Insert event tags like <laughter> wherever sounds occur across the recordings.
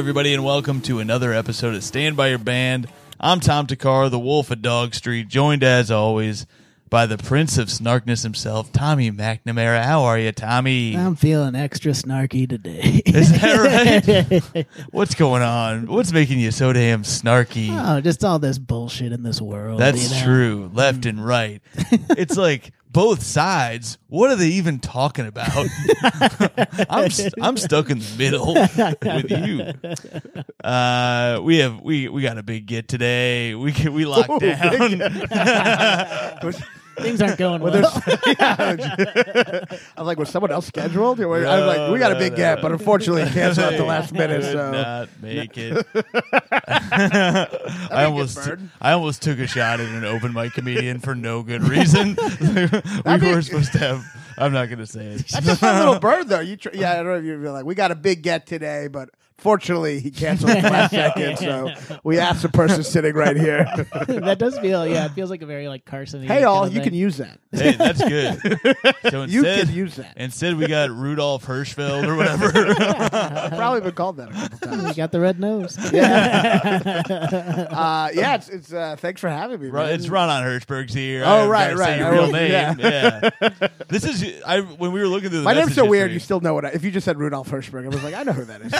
Everybody, and welcome to another episode of Stand By Your Band. I'm Tom Thakkar, the Wolf of Dog Street, joined as always by the Prince of Snarkness himself, Tommy McNamara. How are you, Tommy? I'm feeling extra snarky today. Is that <laughs> right? What's going on? What's making you so damn snarky? oh, just all this bullshit in this world. That's you know? true, left mm. and right. <laughs> it's like both sides. What are they even talking about? <laughs> I'm st- I'm stuck in the middle <laughs> with you. Uh, we have we we got a big get today. We can, we locked down. <laughs> Things aren't going Well, well. I was <laughs> like, was someone else scheduled? I was like, we got a big gap, but unfortunately canceled at the <laughs> last minute. So not make it. <laughs> I almost burned. I almost took a shot at an open mic comedian for no good reason. we were supposed to have. I'm not going to say it. that's just a little bird, though. You, tr- yeah, I don't know if you're like, we got a big get today, but fortunately he canceled at the last <laughs> second. So we asked the person sitting right here, <laughs> that does feel, yeah, it feels like a very like Carson. hey, all, you can use that. Hey, that's good. <laughs> So You instead, can use that. Instead, we got Rudolph Hirschfeld or whatever. I've probably been called that a couple times. We got the red nose. Uh, yeah, it's, it's uh, thanks for having me. Ron- man. it's Ron Hirschberg's here. Oh, I right, gotta right. Say your I real will- name. yeah. Yeah. this is I when we were looking through the My name's so message weird. You still know what? I, if you just said Rudolph Hirschberg, I was like, I know who that is.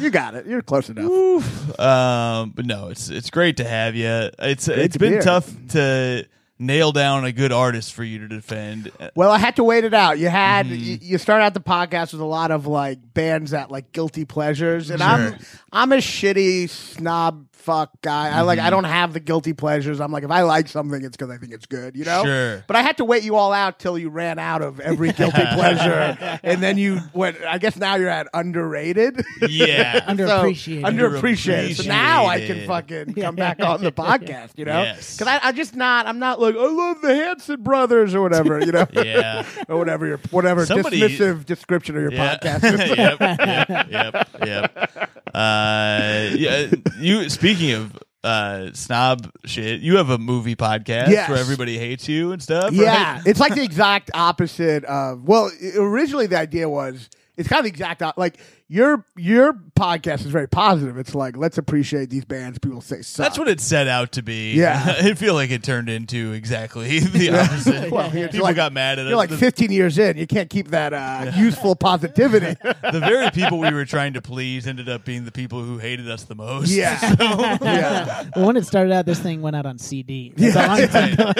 You got it. You're close enough. Oof. Um, but no, it's it's great to have you. It's it's to been here. tough to nail down a good artist for you to defend. Well, I had to wait it out. You had Mm-hmm. you, you start out the podcast with a lot of like bands that like guilty pleasures, and I'm I'm a shitty snob fuck guy. I like I Mm-hmm. don't have the guilty pleasures. I'm like if I like something, it's because I think it's good, you know. Sure. But I had to wait you all out till you ran out of every guilty <laughs> pleasure, and then you went. I guess now you're at underrated. Yeah. <laughs> Underappreciated. So, underappreciated. So now I can fucking <laughs> come back on the podcast, you know? Yes. Because I, I just not, I'm not like, I love the Hanson brothers or whatever, you know? yeah. or whatever your, whatever Somebody- dismissive description of your Yeah. podcast is. yep, yep, yep, yep. Uh, yeah. You speaking of uh snob shit, you have a movie podcast Yes. where everybody hates you and stuff. Yeah, right? it's like the exact opposite of. Well, originally the idea was it's kind of the exact like your your podcast is very positive. It's like let's appreciate these bands people say suck. That's what it set out to be. Yeah. <laughs> I feel like it turned into exactly <laughs> the <laughs> opposite. Well, you're People like- got mad at You're us. like 15 years in. You can't keep that uh, youthful positivity. the very people we were trying to please ended up being the people who hated us the most. Yeah. So, yeah. Well, when it started out, this thing went out on CD. That's how long it's been going.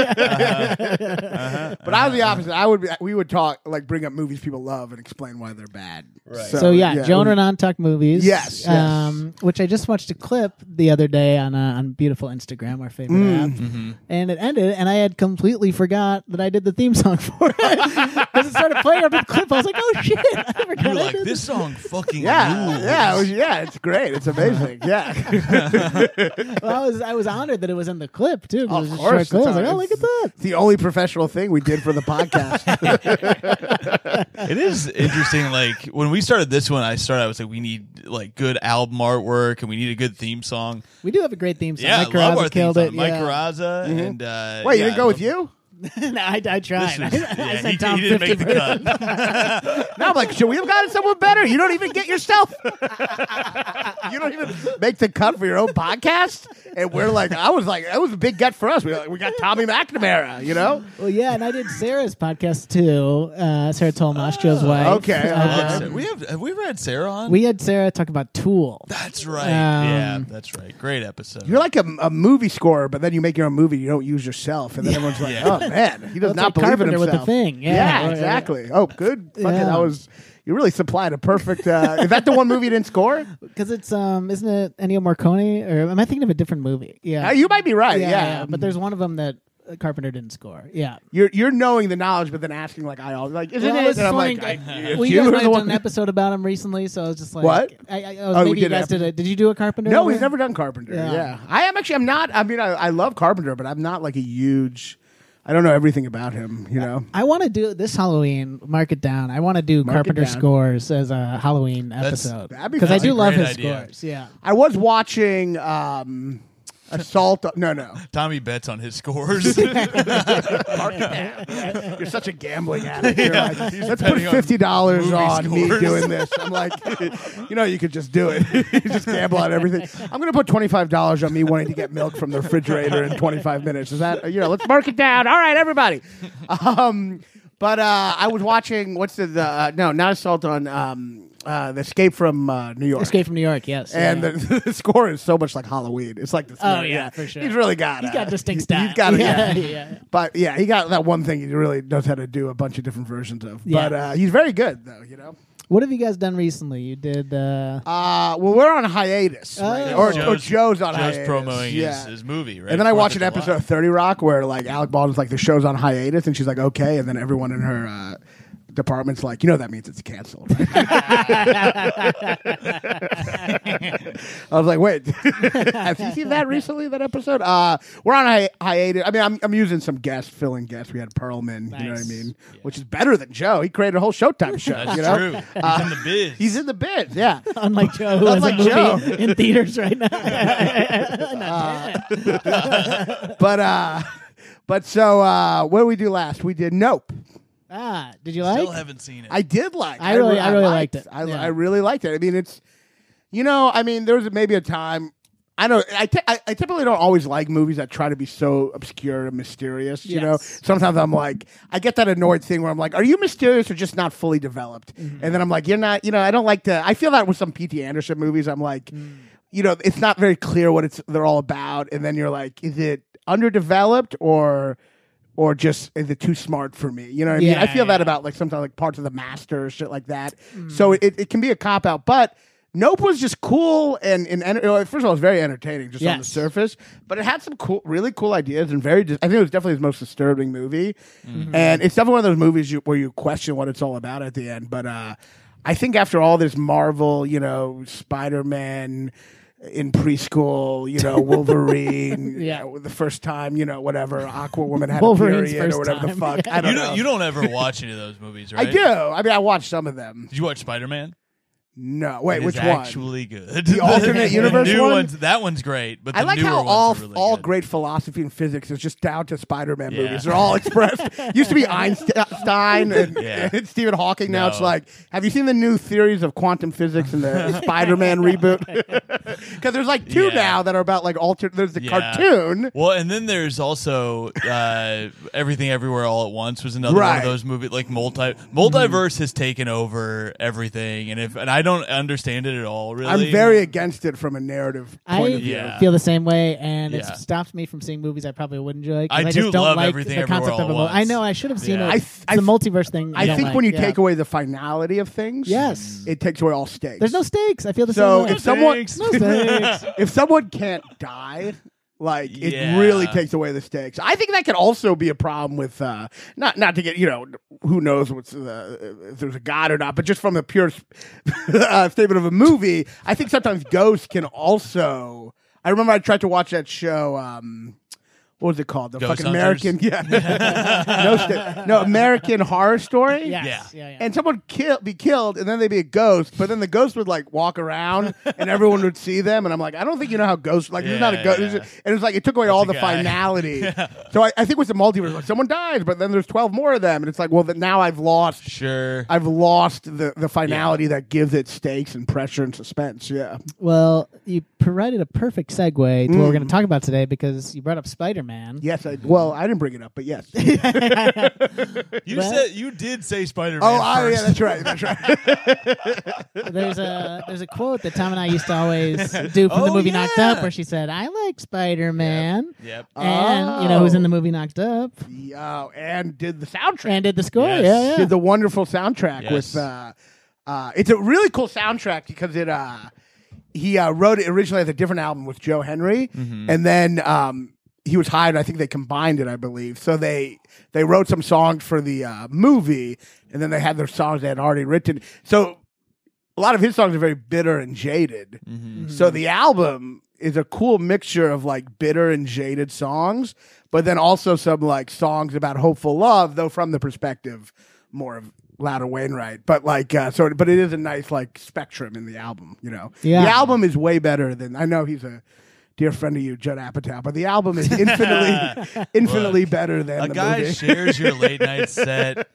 But I was the opposite. I would be, we would talk like bring up movies people love and explain why they're bad. Right. So yeah, Joan and Antuck movies. Yes, yes. Um, which I just watched a clip the other day on uh, on beautiful Instagram, our favorite app, Mm-hmm. and it ended, and I had completely forgot that I did the theme song <laughs> for it because it started playing up the clip. I was like, oh shit! I forgot you I like, did this song fucking Yeah, rules. yeah, it was, yeah. It's great. It's amazing. <laughs> Yeah, Well, I was I was honored that it was in the clip too. 'cause Of it was a course, short clip. I was it's like, oh all- look at that. it's the only professional thing we did for the <laughs> podcast. It is interesting. Like when we started this one, I started. I was like, we need like good album artwork, and we need a good theme song. We do have a great theme song. Yeah, Mike I love Carrazza our theme killed song. it. Mike yeah. Carrazza and uh, Wait, you yeah, didn't go with you? No, <laughs> I, I tried. This is- <laughs> I, yeah, sent he, Tom he didn't 50 make the cut. <laughs> Now I'm like, should we have gotten someone better? You don't even get yourself. you don't even make the cut for your own podcast. And we're like, I was like, that was a big gut for us. We, we got Tommy McNamara, you know? Well, yeah, and I did Sarah's podcast too. Uh, Sarah Tolmashko's wife. okay, Um, okay. we have have we ever had Sarah on? we had Sarah talk about Tool. that's right. Um, yeah, that's right. Great episode. You're like a, a movie scorer, but then you make your own movie. You don't use yourself, and then everyone's like, Yeah. "Oh man, he does not like believe in Carpenter with himself." the thing. Yeah. exactly. Oh, good. Fucking, Yeah. that was. You really supplied a perfect. Uh, is that the one movie you didn't score? <laughs> Because it's um, isn't it Ennio Morricone or am I thinking of a different movie? Yeah, Uh, you might be right. Yeah, But there's one of them that Carpenter didn't score. Yeah. you're you're knowing the knowledge, but then asking like I always like, isn't Well, it? And I'm like, I, well, you you guys were might the one. done an episode about him recently, so I was just like, What? I, I, I was, Oh, maybe you guys did it. Did you do a Carpenter? No, he's never done Carpenter. Yeah. Yeah. I am actually. I'm not. I mean, I, I love Carpenter, but I'm not like a huge. I don't know everything about him. You know. I want to do this Halloween. Mark it down. I want to do Mark Carpenter scores as a Halloween That's- episode that'd be because I fun. do That's a love great his idea. scores. Yeah. I was watching um, Assault. No, no. Tommy bets on his scores. <laughs> <laughs> You're such a gambling addict. You're like, Let's put betting on fifty dollars movie on me scores." doing this. I'm like, you know, you could just do it. <laughs> you just gamble on everything. I'm going to put twenty five dollars on me wanting to get milk from the refrigerator in 25 minutes. Is that you know? Let's mark it down. All right, everybody. Um, but uh, I was watching. What's the, the uh, no? Not assault on um, uh, the Escape from uh, New York. Escape from New York. Yes. And yeah. the, <laughs> the score is so much like Halloween. It's like the Oh, yeah, for sure. He's really got he's uh, got distinct He's style. got it. yeah. Yeah. yeah. But yeah, he got that one thing he really knows how to do a bunch of different versions of. Yeah. But uh, he's very good though, you know. What have you guys done recently? You did. Uh, Uh, well, we're on hiatus. Oh. or, or Joe's- Joe's on Joe's hiatus. promoting yeah. his, his movie, right? and then I watched an episode of Thirty Rock where like Alec Baldwin's like the show's on hiatus, and she's like, okay, and then everyone in her uh, department's like, you know, that means it's canceled. <laughs> I was like, wait, <laughs> have you seen that recently? That episode? Uh, we're on hi- hiatus. I mean, I'm, I'm using some guest filling guests. We had Perlman, you know what I Nice. mean, which is better than Joe. He created a whole Showtime show. That's you know? true. He's in the biz. He's in the biz, yeah. <laughs> unlike Joe, who has Unlike a movie Joe. in theaters right now. but uh, but so uh, what did we do last? We did Nope. Ah, did you like? It? Still haven't seen it. I did like. I really- re- I really liked it. I, Yeah. I really liked it. I mean, it's you know, I mean, there was maybe a time. I don't. I, I, I typically don't always like movies that try to be so obscure and mysterious. You know, sometimes I'm like, I get that annoyed thing where I'm like, are you mysterious or just not fully developed? Mm-hmm. And then I'm like, you're not. You know, I don't like to. I feel that with some P.T. Anderson movies. I'm like, Mm. you know, it's not very clear what it's they're all about, and then you're like, is it underdeveloped or? Or just is it too smart for me? You know what I mean? Yeah, I feel that about like sometimes like parts of the master, shit like that. Mm. So it, it can be a cop out, but Nope was just cool and, and, well, first of all, it's very entertaining just on the surface, but it had some cool, really cool ideas and very. Dis- I think it was definitely his most disturbing movie, Mm-hmm. and it's definitely one of those movies you, where you question what it's all about at the end. But uh, I think after all this Marvel, you know, Spider Man. In preschool, you know, Wolverine. <laughs> Yeah. the first time, you know, whatever, Aquawoman had Wolverine's a period or whatever time. the fuck. <laughs> I don't don't you don't ever watch any of those movies, right? I do. I mean, I watched some of them. Did you watch Spider Man? No, wait, It which one? actually good. The alternate <laughs> universe new one? ones. That one's great, but the I like how all really all good. great philosophy and physics is just down to Spider-Man Yeah. movies. They're all expressed. <laughs> Used to be Einstein and, <laughs> Yeah. and Stephen Hawking. Now it's like, have you seen the new theories of quantum physics in the Spider-Man reboot? Because there's like two Yeah. now that are about like alter. There's the cartoon. Well, and then there's also uh, Everything Everywhere All at Once was another one of those movies like multi multiverse has taken over everything, and if and I don't understand it at all. Really, I'm very against it from a narrative point I of view. Yeah. feel the same way, and Yeah. it stops me from seeing movies I probably wouldn't enjoy. 'cause I I do just don't love like Everything the Everywhere concept All of a at mo- I Once. know I should have seen Yeah. it. I th- It's I the th- multiverse thing. I don't think like, when you yeah. take away the finality of things, Yes. Mm, it takes away all stakes. there's no stakes. I feel the So same way. if someone Thanks. no <laughs> stakes. if someone can't die, like it Yeah. really takes away the stakes. I think that could also be a problem with uh, not not to get you know who knows what's uh, if there's a god or not, but just from the pure <laughs> uh, statement of a movie, I think sometimes ghosts can also. I remember I tried to watch that show. Um, what was it called? The Ghost fucking Hunters? American, yeah, <laughs> no, st- no American Horror Story. Yes. Yeah. Yeah. Yeah. And someone kill, be killed, and then they'd be a ghost. But then the ghost would like walk around, and everyone would see them. And I'm like, I don't think you know how ghosts like. It's not a ghost. yeah. It's just- And it's like it took away all the guy. finality. <laughs> So I, I think with the multiverse, like someone dies, but then there's 12 more of them, and it's like, well, then now I've lost. Sure. I've lost the, the finality that gives it stakes and pressure and suspense. Yeah. well, you provided a perfect segue to what we're Mm. going to talk about today because you brought up Spider Man. Yes. I, well, I didn't bring it up, but yes. <laughs> you Well- said you did say Spider Man. oh, I, yeah, that's right. That's right. <laughs> There's a there's a quote that Tom and I used to always do from the Oh, movie Knocked yeah. Up where she said, "I like Spider Man," Yep. and you know who's in the movie Knocked Up yeah, and did the soundtrack. and did the score. Yes. Yeah, yeah. did the wonderful soundtrack Yes. with uh uh it's a really cool soundtrack because it uh he uh wrote it originally as a different album with Joe Henry Mm-hmm. and then um he was hired I think they combined it I believe so they they wrote some songs for the uh movie and then they had their songs they had already written so a lot of his songs are very bitter and jaded Mm-hmm. so the album is a cool mixture of like bitter and jaded songs, but then also some like songs about hopeful love, though from the perspective more of Loudon Wainwright. But like, uh, so, but it is a nice like spectrum in the album, you know? Yeah. The album is way better than, I know he's a dear friend of you, Judd Apatow, but the album is infinitely, <laughs> infinitely Look, better than a the guy movie. shares your late <laughs> night set.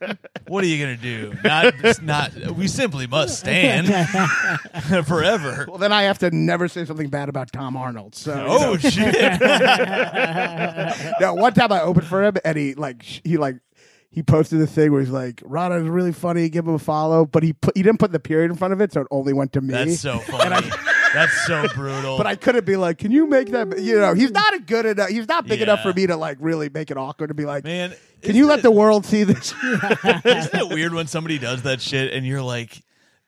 What are you gonna do? Not, not. We simply must stand <laughs> forever. well, then I have to never say something bad about Tom Arnold. So, you know. Oh shit! no, one time I opened for him and he like he like he posted the thing where he's like, "Rana is really funny. Give him a follow," but he put he didn't put the period in front of it, so it only went to me. That's so funny. That's so brutal. but I couldn't be like, "Can you make that?" You know, he's not a good enough. He's not big enough for me to like really make it awkward to be like, man, "Can you let the world see this?" <laughs> isn't it weird when somebody does that shit and you're like,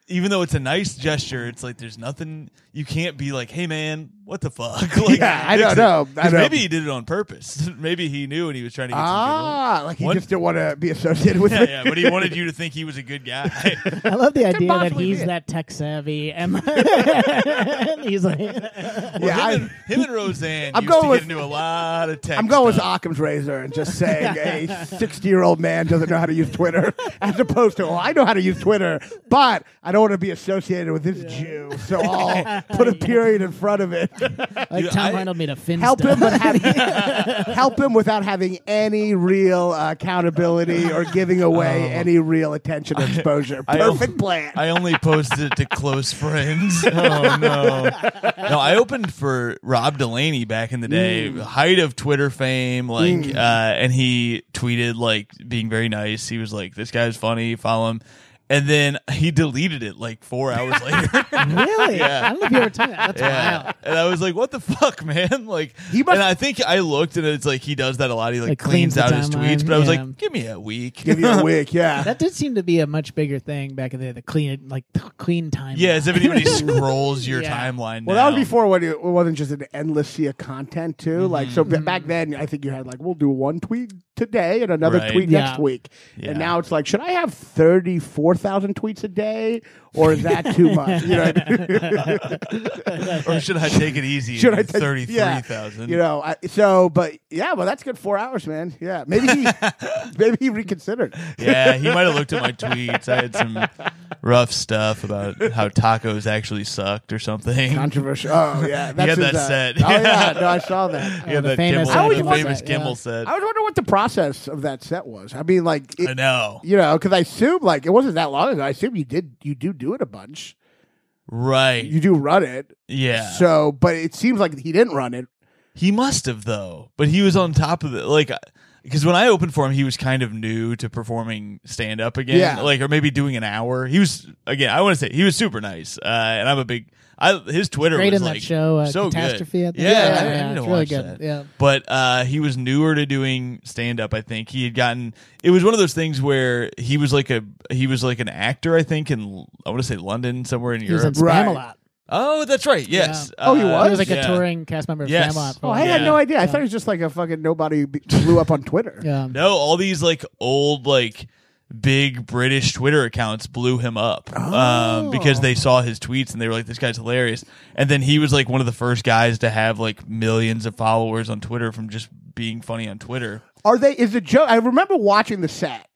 even though it's a nice gesture, it's like there's nothing you can't be like, hey man, what the fuck? <laughs> like, Yeah, I don't it. know. I 'Cause know. Maybe he did it on purpose. <laughs> maybe he knew and he was trying to get some ah, like he What? just didn't want to be associated with <laughs> good. me. Yeah, yeah, but he wanted you to think he was a good guy. I love the idea that he's that tech savvy, and he's like, Yeah, I- him, and, him and Roseanne I'm used going to with- get into a lot of tech I'm going with stuff. Occam's razor and just saying a 60 year old man doesn't know how to use Twitter, as opposed to, well, I know how to use Twitter, but I don't want to be associated with this Jew, so I'll put a period in front of it. <laughs> like Dude, Tom I- Arnold made a fin help him, but have, <laughs> help him without having any real uh, accountability or giving away any real attention or exposure. I- Perfect plan. I only posted it to close friends. <laughs> Oh no! No, I opened for Rob Delaney back in the day, Mm. height of Twitter fame. Like, uh, and he tweeted like being very nice. He was like, "This guy's funny. Follow him." And then he deleted it like four hours <laughs> later. really? Yeah. I don't know if you ever told me that. That's Yeah, wild. and I was like, "What the fuck, man!" <laughs> Like, He must- and I think I looked, and it's like he does that a lot. He like, Like, cleans, cleans the out his timeline, tweets, but I was yeah. like, "Give me a week." Give you a <laughs> week, yeah. That did seem to be a much bigger thing back in the day. The clean, like the clean time. yeah, as if anybody scrolls your Yeah. timeline. Well, that was now. before when it wasn't just an endless sea of content too. Like so, Mm-hmm. b- back then, I think you had like we'll do one tweet today and another Right. tweet Yeah. next week, Yeah. and now it's like, should I have thirty four thousand tweets a day, or that too much? You know, what I mean? <laughs> or should I take it easy? should I take thirty-three yeah, thousand? You know, I, so but yeah, well, that's good. Four hours, man. Yeah, maybe he <laughs> maybe he reconsidered. yeah, he might have looked at my <laughs> tweets. I had some rough stuff about how tacos actually sucked or something. Controversial. Oh yeah, that's had that uh, set. Oh yeah, no, I saw that. Yeah, had the that famous Kimmel, set, I always the wondered- famous yeah. Set. I was wondering what the process of that set was. I mean, like, it, I know, you know, because I assume like it wasn't that long ago. I assume you did you do do it a bunch. right? You do run it. yeah, So, but it seems like he didn't run it. he must have though. But he was on top of it, like because when I opened for him, he was kind of new to performing stand up again, Yeah. like or maybe doing an hour. He was again. I want to say he was super nice, uh, and I'm a big. I his Twitter Great was in like that show, uh, so Catastrophe. I Good. think. Yeah, yeah, I, I yeah, didn't it's watch really good. that. Yeah. but uh, he was newer to doing stand up. I think he had gotten. It was one of those things where he was like a he was like an actor. I think in I want to say London somewhere in He was Europe. in Right. Spamalot. oh, that's right. Yes. Oh, he Uh, was? He was like yeah. a touring cast member of Yes. Spamalot. Oh, a I while. had no idea. I Yeah. thought he was just like a fucking nobody who blew up on Twitter. Yeah. No, all these like old like big British Twitter accounts blew him up um, because they saw his tweets and they were like, "This guy's hilarious." And then he was like one of the first guys to have like millions of followers on Twitter from just being funny on Twitter. Are they? Is it joke? I remember watching the set.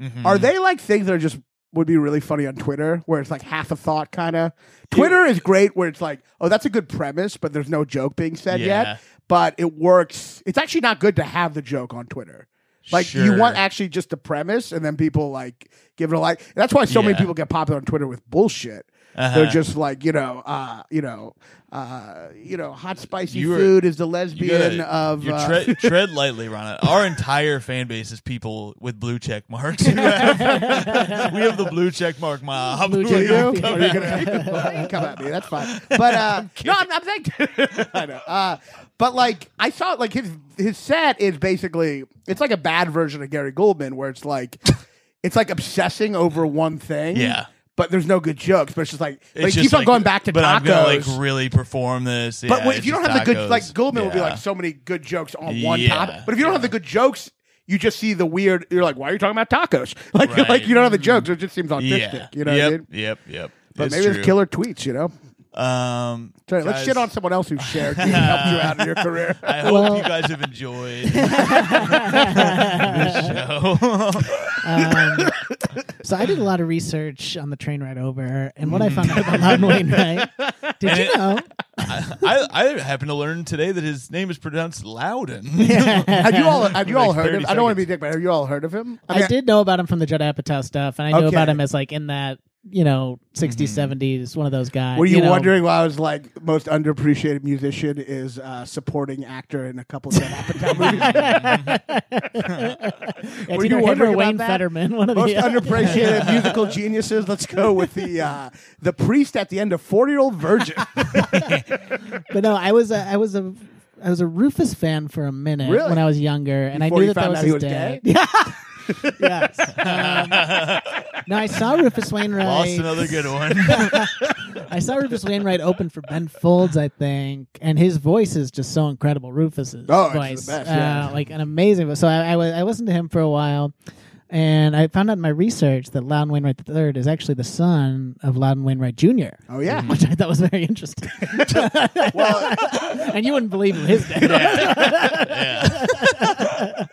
Mhm. Are they like things that are just would be really funny on Twitter, where it's like half a thought kind of? Twitter is great, where it's like, oh, that's a good premise, but there's no joke being said Yeah. yet. But it works. It's actually not good to have the joke on Twitter. Like you want actually just the premise, and then people like give it a like. That's why so many people get popular on Twitter with bullshit. Uh-huh. They're just like you know, uh, you know, uh, you know, hot spicy You are- food is the You lesbian gotta- of. you uh, tread, <laughs> tread lightly, Rana. Our entire fan base is people with blue check marks. <laughs> we have the blue check mark mob. Blue check you? Are you gonna <laughs> come at me? That's fine. But uh, no, I'm, I'm thinking. I know. Uh, but like, I saw like his his set is basically it's like a bad version of Gary Gulman, where it's like it's like obsessing over one thing. Yeah. But there's no good jokes. But it's just like, like just keeps on like, going back to but tacos. I'm gonna like really perform this. but Yeah, wait, if you don't have the good, like Gulman will be like so many good jokes on one Yeah, topic. But if you don't have the good jokes, you just see the weird. You're like, why are you talking about tacos? <laughs> Like, Right. like you don't have the jokes. It just seems autistic. yeah. You know yep, what I mean? Yep, yep. But It's maybe true. it's killer tweets. You know. Um, Sorry, let's guys, shit on someone else who shared you <laughs> and helped you out in your career. I hope Well- you guys have enjoyed <laughs> this show. Um, <laughs> so I did a lot of research on the train ride over, and what I found out about Loudon Wainwright. Did And you it- know? I, I happen to learn today that his name is pronounced Loudon. have you all have you all Like heard of? 30 I don't want to be a dick, but have you all heard of him? I, mean, did know about him from the Judd Apatow stuff, and I knew Okay. about him as like in that you know 60s, 70s, one of those guys. Were you, know. wondering why I was like most underappreciated musician is uh, supporting actor in a couple of <laughs> movies? Were you wondering about Wayne that? Fetterman? One of the Most the <laughs> underappreciated musical geniuses. Let's go with the uh, the priest at the end of Forty Year Old Virgin. <laughs> But no, I was a, I was a I was a Rufus fan for a minute Really? when I was younger, and Before I knew you that that was out his he was dad. Yeah. Yes. <laughs> Um, no, I saw Rufus Wainwright. Lost another good one. <laughs> I saw Rufus Wainwright open for Ben Folds, I think, and his voice is just so incredible. Rufus's Oh, it's the voice, best, yeah. uh, like an amazing. Voice. So I, I, I listened to him for a while, and I found out in my research that Loudon Wainwright III is actually the son of Loudon Wainwright Jr. Oh yeah. Which I thought was very interesting. <laughs> Well, and you wouldn't believe who his dad. yeah.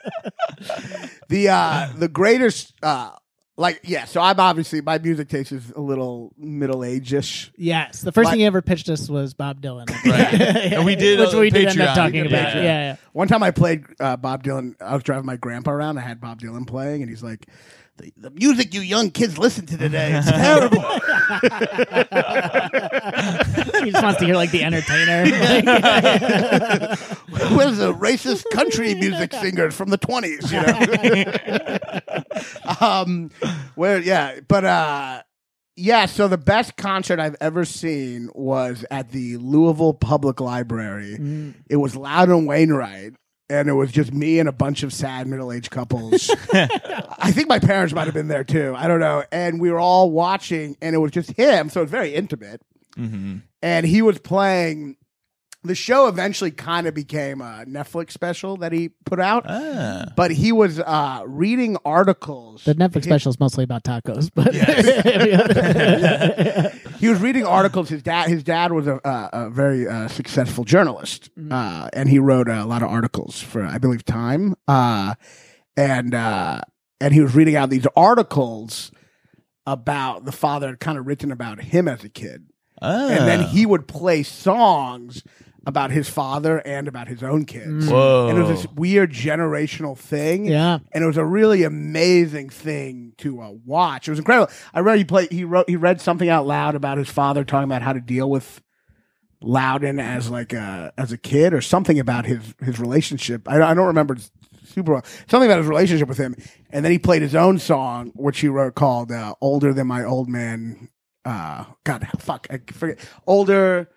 <laughs> the uh, the greatest. Uh, like yeah, so I'm obviously my music taste is a little middle age-ish. Yes, the first Like- thing he ever pitched us was Bob Dylan. <laughs> Right. And we did, which uh, we did end Patreon. up talking We did about. Patreon. Yeah, yeah. One time I played uh, Bob Dylan. I was driving my grandpa around. I had Bob Dylan playing, and he's like, "The, the music you young kids listen to today is <laughs> terrible." <laughs> he just wants to hear like the entertainer. Like, <laughs> Who is a racist country music singer from the twenties? You know. <laughs> um, where yeah, but uh, yeah. So the best concert I've ever seen was at the Louisville Public Library. Mm. It was Loudon Wainwright. And it was just me and a bunch of sad middle aged couples. <laughs> I think my parents might have been there too. I don't know. And we were all watching, and it was just him. So it's very intimate. hmm And he was playing. The show eventually kind of became a Netflix special that he put out. Ah. But he was uh, reading articles. the Netflix special is mostly about tacos, but <laughs> <laughs> he was reading articles. His dad, his dad was a, uh, a very uh, successful journalist, uh, and he wrote a lot of articles for, I believe, Time. Uh, and uh, and he was reading out these articles about the father had kind of written about him as a kid, Ah. and then he would play songs about his father and about his own kids. Whoa. And it was this weird generational thing yeah. and it was a really amazing thing to uh, watch. It was incredible. I read he played he wrote he read something out loud about his father talking about how to deal with Loudon as like a as a kid or something about his his relationship. I, I don't remember super well. Something about his relationship with him. And then he played his own song, which he wrote called uh, "Older Than My Old Man." Uh, God, fuck, I forget. Older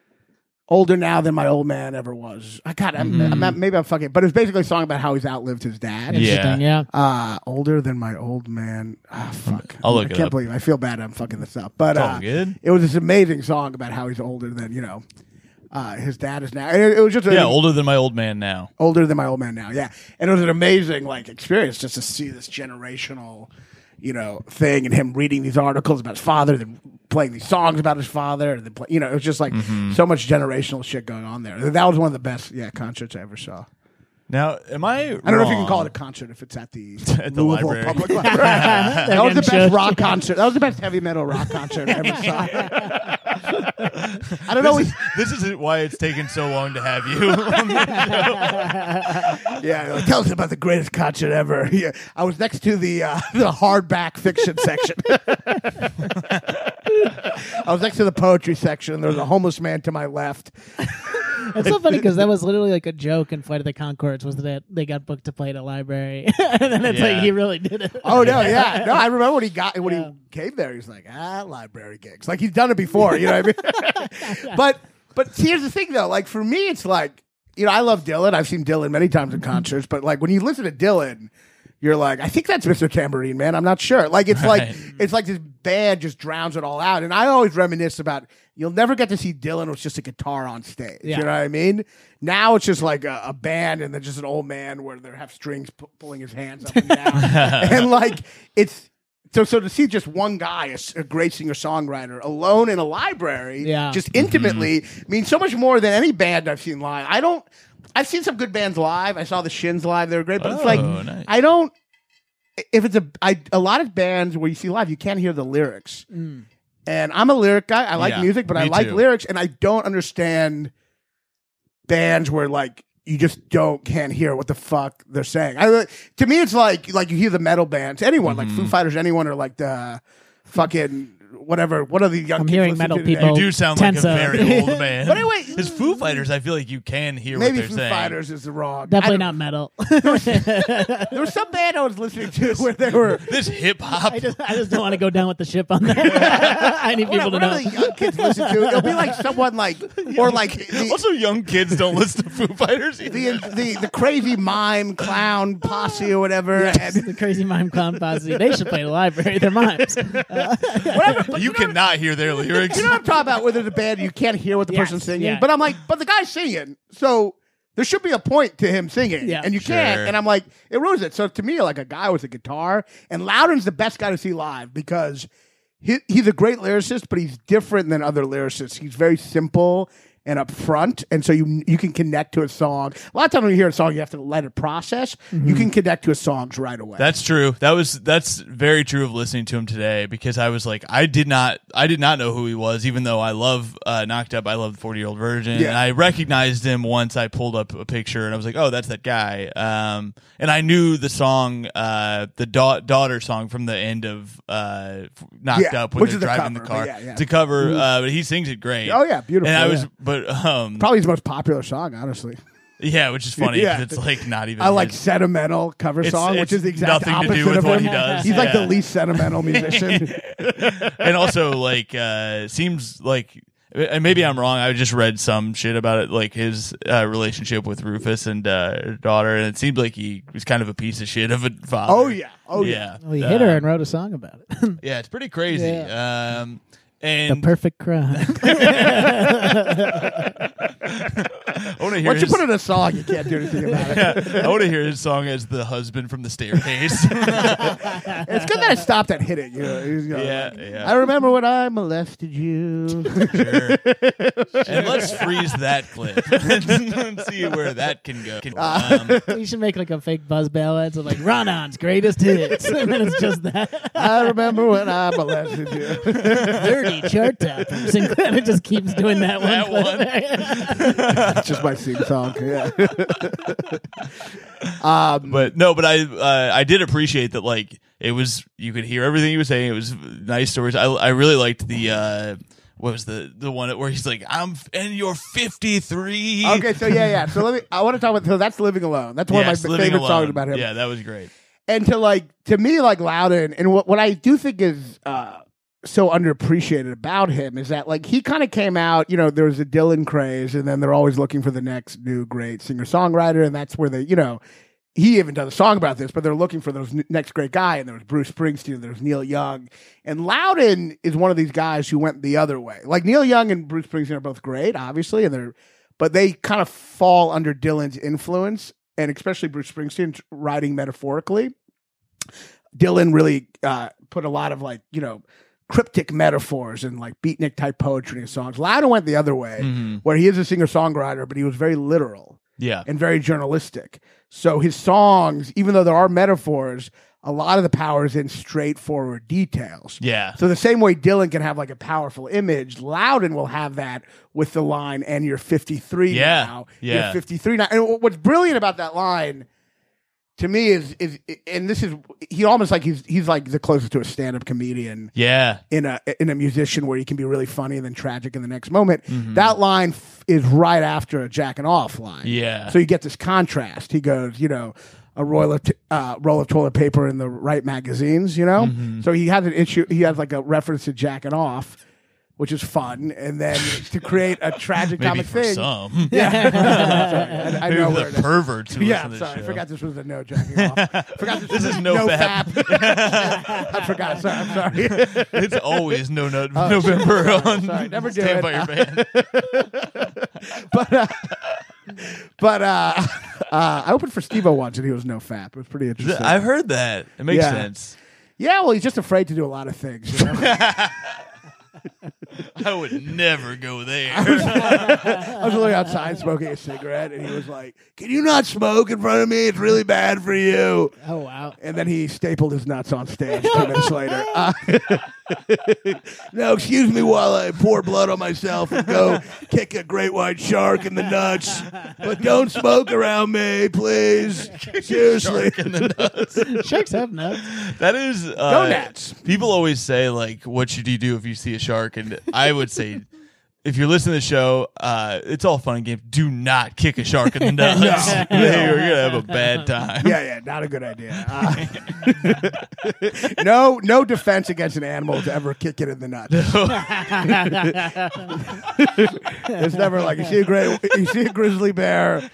older now than my old man ever was. I got I'm, I'm not- maybe I'm fucking, but it was basically a song about how he's outlived his dad. Yeah. Interesting. Yeah. Uh, older than my old man. Ah, fuck. I'll look I can't up. believe I feel bad. I'm fucking this up, but uh, good. it was this amazing song about how he's older than you know. Uh, his dad is now. It, it was just a, Yeah, older than my old man now. older than my old man now. Yeah, and it was an amazing like experience just to see this generational, you know, thing, and him reading these articles about his father, then playing these songs about his father, and then play, you know, it was just like Mm-hmm. so much generational shit going on there. That was one of the best, yeah, concerts I ever saw. Now, am I? I don't know if you can call it a concert if it's at the, <laughs> At the Louisville library. Public Library. <laughs> that was the best rock concert. That was the best heavy metal rock concert I ever saw. <laughs> I don't know. This is, this is why it's taken so long to have you. Yeah, like, tell us about the greatest concert ever. Yeah, I was next to the uh, the hardback fiction section. I was next to the poetry section, and there was a homeless man to my left. It's so funny because that was literally like a joke in Flight of the Conchords was that they got booked to play at a library, <laughs> and then it's Yeah. like he really did it. Oh no, yeah, <laughs> no. I remember when he got when Yeah. he came there. He was like, ah, library gigs. Like he's done it before. You know what I mean? <laughs> but but here's the thing though. Like for me, it's like you know I love Dylan. I've seen Dylan many times in concerts. But like when you listen to Dylan. You're like, I think that's Mr. Tambourine Man. I'm not sure. Like it's like Right. it's like this band just drowns it all out. And I always reminisce about you'll never get to see Dylan with just a guitar on stage. Yeah. You know what I mean? Now it's just like a, a band and then just an old man where they have strings pu- pulling his hands up and down. <laughs> and like it's so so to see just one guy, a, s- a great singer songwriter, alone in a library, Yeah. just intimately mm-hmm. means so much more than any band I've seen live. I don't. I've seen some good bands live. I saw the Shins live; they were great. But it's like Oh, nice. I don't. If it's a I, a lot of bands where you see live, you can't hear the lyrics. Mm. And I'm a lyric guy. I like Yeah, music, but I me like too. lyrics, and I don't understand bands where like you just don't can't hear what the fuck they're saying. I to me, it's like like you hear the metal bands, anyone like Mm-hmm. Foo Fighters, anyone, or like the fucking whatever. What are the young? I'm kids hearing metal to today? people- you do sound like a Tenso. Uh, very old <laughs> man. But anyway- his Foo Fighters, I feel like you can hear Maybe what they're saying. Foo saying. Fighters is the wrong. I Definitely don't- not metal. <laughs> There was some band I was listening to where they were. <laughs> This hip hop. I just, I just don't want to go down with the ship on that. I need oh, people What, to what know. do the young kids listen to? It'll be like someone like, or like the, also, young kids don't listen to Foo Fighters either. the, the the crazy mime clown posse or whatever. And the crazy mime clown posse. They should play the library. They're mimes. You cannot hear their lyrics. You know what I'm talking about? Whether there's a band, you can't hear what the Yes, person's singing. yeah. But I'm like, but the guy's singing, so there should be a point to him singing, Yeah. and you Sure. can't. And I'm like, it ruins it. So to me, like a guy with a guitar, and Loudon's the best guy to see live because he, he's a great lyricist, but he's different than other lyricists. He's very simple and upfront, and so you you can connect to a song. A lot of times when you hear a song, you have to let it process. Mm-hmm. You can connect to a songs right away. That's true. That was that's very true of listening to him today because I was like, I did not, I did not know who he was, even though I love uh, Knocked Up. I love the Forty Year Old Virgin, Yeah. and I recognized him once I pulled up a picture, and I was like, oh, that's that guy. Um, and I knew the song, uh, the da- daughter song from the end of uh, Knocked Yeah, Up when they're is a driving cover, the car yeah, yeah. to cover. Uh, but he sings it great. Oh, yeah, beautiful, And I was, yeah. But um, probably his most popular song, honestly. yeah, which is funny Yeah. it's like not even. I like his- sentimental cover It's- song, it's which is the exact nothing to opposite do with of what him. he does. He's like the least sentimental musician. <laughs> and also like uh seems like and maybe I'm wrong. I just read some shit about it, like his uh, relationship with Rufus and uh, daughter, and it seemed like he was kind of a piece of shit of a father. oh yeah, oh yeah. yeah, Well, he hit her and wrote a song about it. <laughs> yeah. It's pretty crazy. Um, the perfect crime. <laughs> <laughs> I want to hear. Once you His, put in a song, you can't do anything about it. I want to hear his song as the husband from the staircase. <laughs> It's good that I stopped at hitting. You know, He's going, yeah, like, yeah. I remember when I molested you. Sure. <laughs> and let's freeze that clip and <laughs> see where that can go. Can- Uh, um, you should make like a fake buzz ballad. So like Ron-On's greatest hits, and then it's just that I remember when I molested you. thirty chart toppers, and then it just keeps doing that one. That one. That's just my <laughs> sing song. Yeah. <laughs> um, but no, but I uh, I did appreciate that. Like it was, you could hear everything he was saying. It was nice stories. I I really liked the. Uh, what was the the one where he's like, "I'm f- and you're 53." okay, so yeah, yeah. So let me. I want to talk about. So that's "Living Alone." That's one Yes, of my favorite Alone. songs about him. Yeah, that was great. and to like to me like Loudon and what what I do think is uh so underappreciated about him is that like he kind of came out, you know, there was a Dylan craze and then they're always looking for the next new great singer-songwriter and that's where they, you know, he even does a song about this, but they're looking for those next great guy and there was Bruce Springsteen, there was Neil Young. And Loudon is one of these guys who went the other way. Like Neil Young and Bruce Springsteen are both great, obviously, and they're but they kind of fall under Dylan's influence and especially Bruce Springsteen writing metaphorically. Dylan really uh, put a lot of like you know cryptic metaphors and like beatnik type poetry in his songs. Loudon went the other way, Mhm. where he is a singer songwriter, but he was very literal Yeah. and very journalistic. So his songs, even though there are metaphors, a lot of the power is in straightforward details. Yeah. So the same way Dylan can have like a powerful image, Loudon will have that with the line "and you're 53 Yeah, now." yeah. You're 53 now. And what's brilliant about that line to me is is and this is he almost like he's he's like the closest to a stand-up comedian Yeah. in a in a musician where he can be really funny and then tragic in the next moment. Mm-hmm. That line f- is right after a jacking off line. Yeah. So you get this contrast. He goes, you know, a roll of t- uh, roll of toilet paper in the right magazines. You know, Mm-hmm. so he has an issue. He has like a reference to jacking off. Which is fun, and then to create a tragic <laughs> Maybe comic for thing. some. <laughs> Yeah, <laughs> Sorry, I, I Maybe know where it the is. perverts who Yeah, listen to sorry, this I show. forgot this was a no jacking off. forgot this, This was is a no fap. fap. I forgot. Sorry, I'm sorry. It's always no, no November on sorry, never do Stand it. by your band. but uh, but uh, uh, I opened for Steve-O once and he was no fap. It was pretty interesting. I've heard that. It makes Yeah. sense. yeah, well, he's just afraid to do a lot of things. You know? I would never go there. I was literally outside smoking a cigarette, and he was like, "Can you not smoke in front of me? It's really bad for you." Oh wow. And then he stapled his nuts on stage two minutes later. <laughs> Uh, <laughs> <laughs> no, excuse me while I pour blood on myself and go kick a great white shark in the nuts. But don't smoke around me, please. <laughs> Seriously. Shark in the nuts. <laughs> Sharks have nuts. That is uh, Donuts. People always say like, "What should you do if you see a shark?" And I would say, if you're listening to the show, uh, it's all fun and games. Do not kick a shark in the nuts. <laughs> No. <laughs> You're gonna have a bad time. Yeah, yeah, not a good idea. Uh, <laughs> no, no defense against an animal to ever kick it in the nuts. it's never like you see a great, you see a grizzly bear,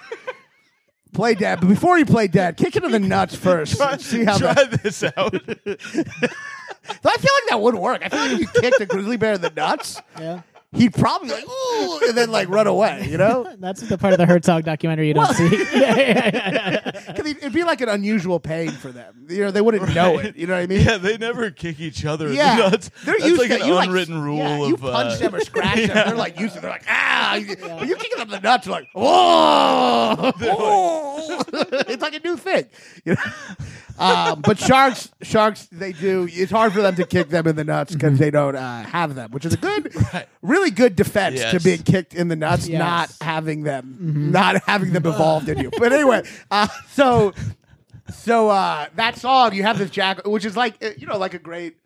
play dead, but before you play dead, kick it in the nuts first. see how Try that. this out. Though I feel like that wouldn't work. I feel like if you kicked a grizzly bear in the nuts, Yeah. He'd probably like ooh, and then like run away. You know, <laughs> That's the part of the Herzog documentary you don't see. <laughs> <laughs> 'Cause it'd be like an unusual pain for them. You know, they wouldn't know it. You know what I mean? Yeah, they never kick each other Yeah, in the nuts. they're That's used like to an you like- unwritten rule yeah, of you punch uh, them or scratch them. They're like used to. They're like ah. But you kick them in the nuts. They're like whoa. <laughs> whoa. it's like a new thing. You know? um, but sharks, sharks, they do. It's hard for them to kick them in the nuts because they don't uh, have them, which is a good, Right. really good defense to being kicked in the nuts, Yes. not having them, not having them involved in you. But anyway, uh, so so uh, that song, you have this jack, which is like you know, like a great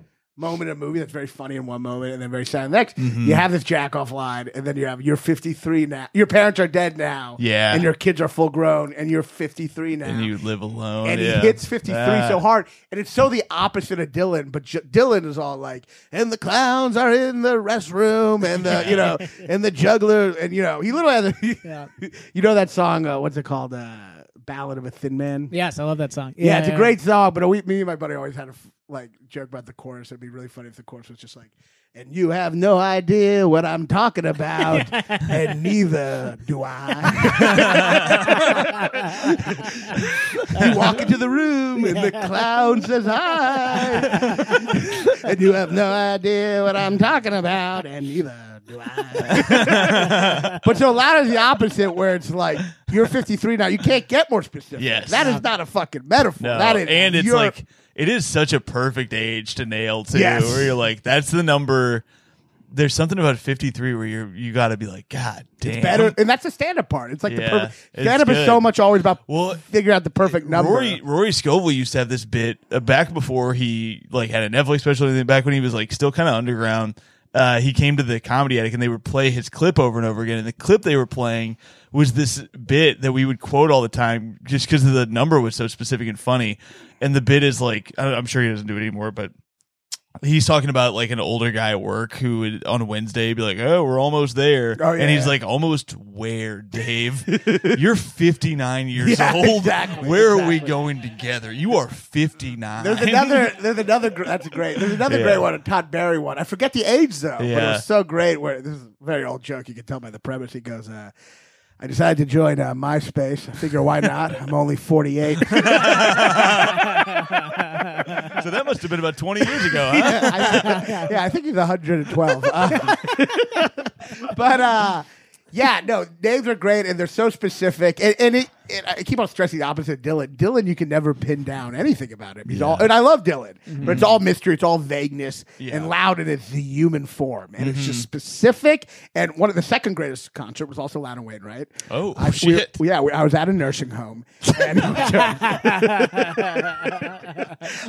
moment in a movie that's very funny in one moment and then very sad in the next. Mm-hmm. You have this jack off line, and then you have you're 53 now. Your parents are dead now, Yeah. and your kids are full grown, and you're 53 now. and you live alone. and yeah. he hits 53 Ah. so hard. And it's so the opposite of Dylan. But J- Dylan is all like, and the clowns are in the restroom, and the, you know, <laughs> and the juggler. And, you know, he literally has a, <laughs> Yeah. you know, that song, uh, what's it called? Uh, Ballad of a Thin Man. yes, I love that song. Yeah, it's a great song, but we, me and my buddy always had a like joke about the chorus. It'd be really funny if the chorus was just like, "And you have no idea what I'm talking about, <laughs> and neither do I." <laughs> you walk into the room, and the clown says hi, and you have no idea what I'm talking about, and neither do I. <laughs> but so Loudon's the opposite, where it's like you're 53 now. You can't get more specific. Yes. that is not a fucking metaphor. No, that is, and it's like it is such a perfect age to nail too. Yes. Where you're like, that's the number. There's something about 53 where you're you got to be like, God damn, better, and that's the stand-up part. It's like the Yeah, perfect stand-up is so much always about Well, figuring out the perfect number. Rory Rory Scovel used to have this bit uh, back before he like had a Netflix special. And back when he was like still kind of underground, uh, he came to the comedy attic and they would play his clip over and over again. And the clip they were playing was this bit that we would quote all the time just because the number was so specific and funny. And the bit is like I'm sure he doesn't do it anymore, but he's talking about like an older guy at work who would on Wednesday be like, "Oh, we're almost there," Oh, yeah, and he's yeah. like, "Almost where, Dave? <laughs> You're 59 years Yeah, old. exactly, Where are we going together? You are 59." There's another. There's another. gr- That's great. There's another great one, a Todd Barry one. I forget the age though, but it was so great. Where this is a very old joke. You can tell by the premise. He goes, uh, "I decided to join uh, MySpace. I figure why not? I'm only 48." <laughs> <laughs> so that must have been about 20 years ago, <laughs> huh? I, <laughs> yeah, I think he's 112. Uh, <laughs> but uh, yeah, no, names are great and they're so specific. And, and it, it, I keep on stressing the opposite. Dylan, Dylan, you can never pin down anything about him. He's all, and I love Dylan, but it's all mystery. It's all vagueness, Yeah. and Loud in its the human form, and it's just specific. And one of the second greatest concert was also Loudon Wainwright? Oh, I, we- shit. yeah, we, I was at a nursing home. And <laughs> <laughs>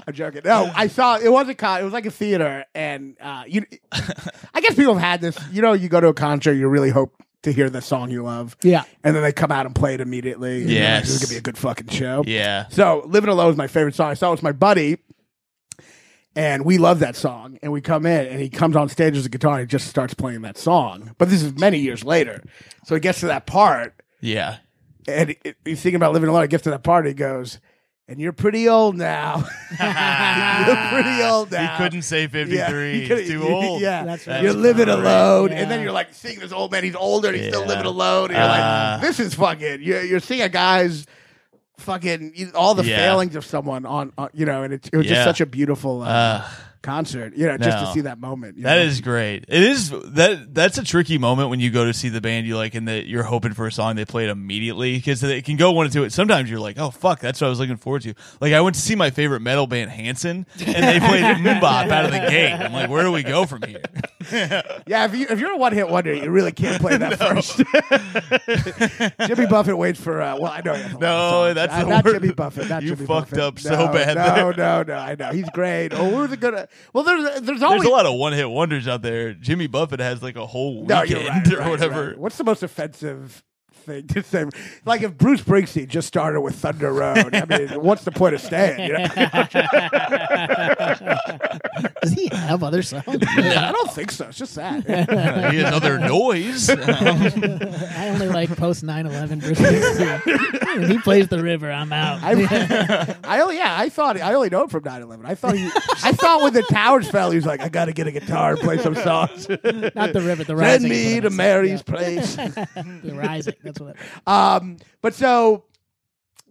I'm joking. No, I saw it was a con. It was like a theater, and uh, you. I guess people have had this. You know, you go to a concert, you really hope to hear the song you love. Yeah. and then they come out and play it immediately. Yeah. you're like, this is gonna be a good fucking show. Yeah. So, "Living Alone" is my favorite song. I saw it with my buddy, and we love that song. And we come in, and he comes on stage as a guitar, and he just starts playing that song. But this is many years later, so he gets to that part, Yeah. and he- he's thinking about living alone. He gets to that part, and he goes, "And you're pretty old now. <laughs> you're pretty <laughs> old now." He couldn't say 53. he He's too <laughs> old. Yeah, That's right. you're That's living great. alone, Yeah. and then you're like seeing this old man. He's older, and he's still living alone. And you're Uh. like, this is fucking. You're, you're seeing a guy's fucking all the Yeah. failings of someone on, on you know, and it, it was just such a beautiful uh, Uh, concert. You know, just to see that moment. you That know? is great. It is that that's a tricky moment when you go to see the band you like and that you're hoping for a song they play it immediately because it can go one or two. Sometimes you're like, oh fuck, that's what I was looking forward to. Like I went to see my favorite metal band Hanson and they played <laughs> MMMBop out of the gate. I'm like, where do we go from here? <laughs> Yeah, if you if you're a one hit wonder, you really can't play that <laughs> first. Jimmy Buffett waits for. Uh, well, I know. he has a lot of No, songs. that's Uh, the not word. Jimmy Buffett. Not You Jimmy fucked Buffett. up so No, bad No, no, no. I know he's great. Oh, who's the good? Well, there's there's always There's a lot of one hit wonders out there. Jimmy Buffett has like a whole weekend You're right, or right, whatever. right. What's the most offensive? Thing to say, like if Bruce Springsteen just started with Thunder Road, I mean, <laughs> what's the point of staying? You know? <laughs> Does he have other songs? <laughs> I don't think so. It's just that. he has other noise. I only like post 9/11 Bruce Springsteen. When he plays the river, I'm out. I, <laughs> I only yeah, I thought I only know him from 9-11. I thought he, I thought when the towers fell, he was like, I got to get a guitar and play some songs. <laughs> Not the river, the rising. Send me to Mary's said. place. <laughs> The rising. That's what. Um, but so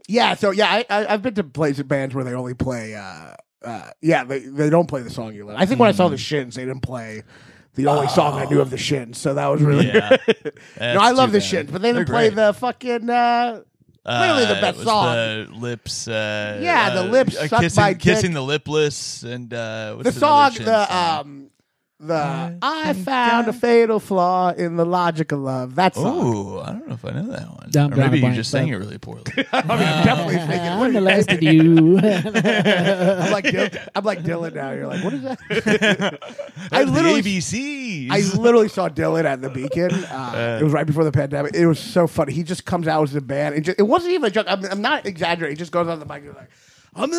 yeah, so yeah, I, I I've been to places bands where they only play. Uh, uh, yeah, they they don't play the song you love. I think when I saw the Shins, they didn't play. The only song I knew of the Shins, so that was really. yeah. no, I love the Shins, but they didn't play the fucking. Uh, Clearly the Uh, best song. The lips. Uh, Yeah, the uh, lips uh, kissing, dick. kissing the lipless, and uh, what's the song, the song? um, the I found a fatal flaw in the logic of love. That's song. Oh, I don't know if I know that one. Don't or maybe the you just blank, sang it really poorly. <laughs> I mean, I'm definitely <laughs> I thinking. What are you- molested <laughs> you. I'm like Dylan, I'm like Dylan now. You're like, what is that? I literally, the ABCs. I literally saw Dylan at the Beacon. Uh, it was right before the pandemic. It was so funny. He just comes out as a band. It, just, it wasn't even a joke. I'm, I'm not exaggerating. He just goes on the mic and he's like. I'm the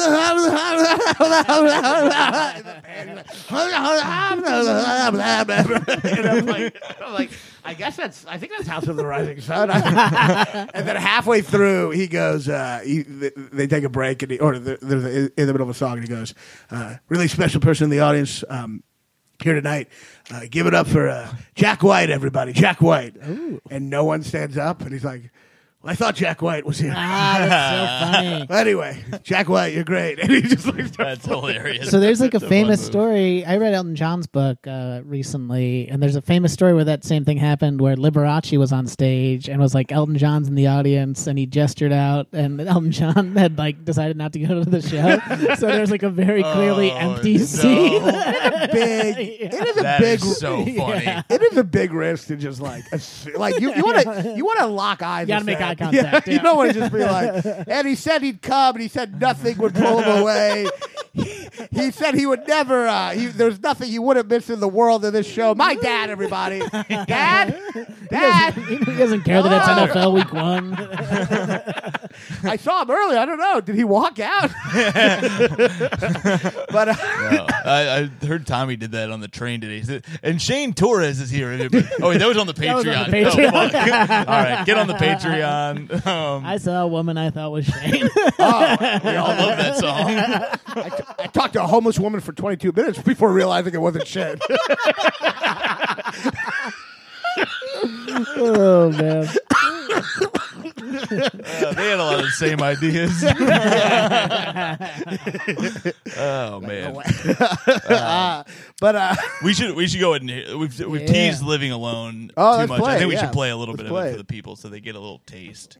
and I'm like, I'm like, I guess that's. I think that's House of the Rising Sun. <laughs> and then halfway through, he goes. Uh, he, they, take a break, and he, or they're, they're in the middle of a song, and he goes, uh, "Really special person in the audience." Um, here tonight. Uh, give it up for uh, Jack White, everybody. Jack White. And no one stands up, and he's like, I thought Jack White was here. ah, that's so funny. <laughs> anyway, Jack White, you're great. <laughs> And he just like starts That's hilarious. So there's like a <laughs> That's famous fun story. I read Elton John's book uh, recently, and there's a famous story where that same thing happened, where Liberace was on stage and was like Elton John's in the audience, and he gestured out, and Elton John had like decided not to go to the show. so there's like a very clearly Oh, empty no. scene. big. It is a That big. is so funny. Yeah. it is a big risk to just like, ass- like you, you want to, you want to lock eyes. You gotta with make that. Eye <laughs> contact, you yeah. don't want to just be like, <laughs> and he said he'd come, and he said nothing would pull him away. He, he said he would never. Uh, he, there's nothing he wouldn't miss in the world in this show. My dad, everybody, <laughs> dad, dad. he doesn't care that it's NFL Week One. I saw him earlier. I don't know. Did he walk out? <laughs> but uh, No, I, I heard Tommy did that on the train today. He said- And Shane Torres is here. Oh, wait, that was on the That was Patreon. on the Patreon. Oh, fuck. <laughs> All right, get on the Patreon. Um, I saw a woman I thought was Shane. <laughs> we all love that song. I, t- I talked to a homeless woman for 22 minutes before realizing it wasn't shit. Oh man. Uh, they had a lot of the same ideas. <laughs> oh man, <laughs> Uh, <laughs> but uh, we should we should go ahead and we've we've Yeah. teased living alone Oh, too let's much. play I it, think we yeah. should play a little Let's bit of play it it. for the people so they get a little taste.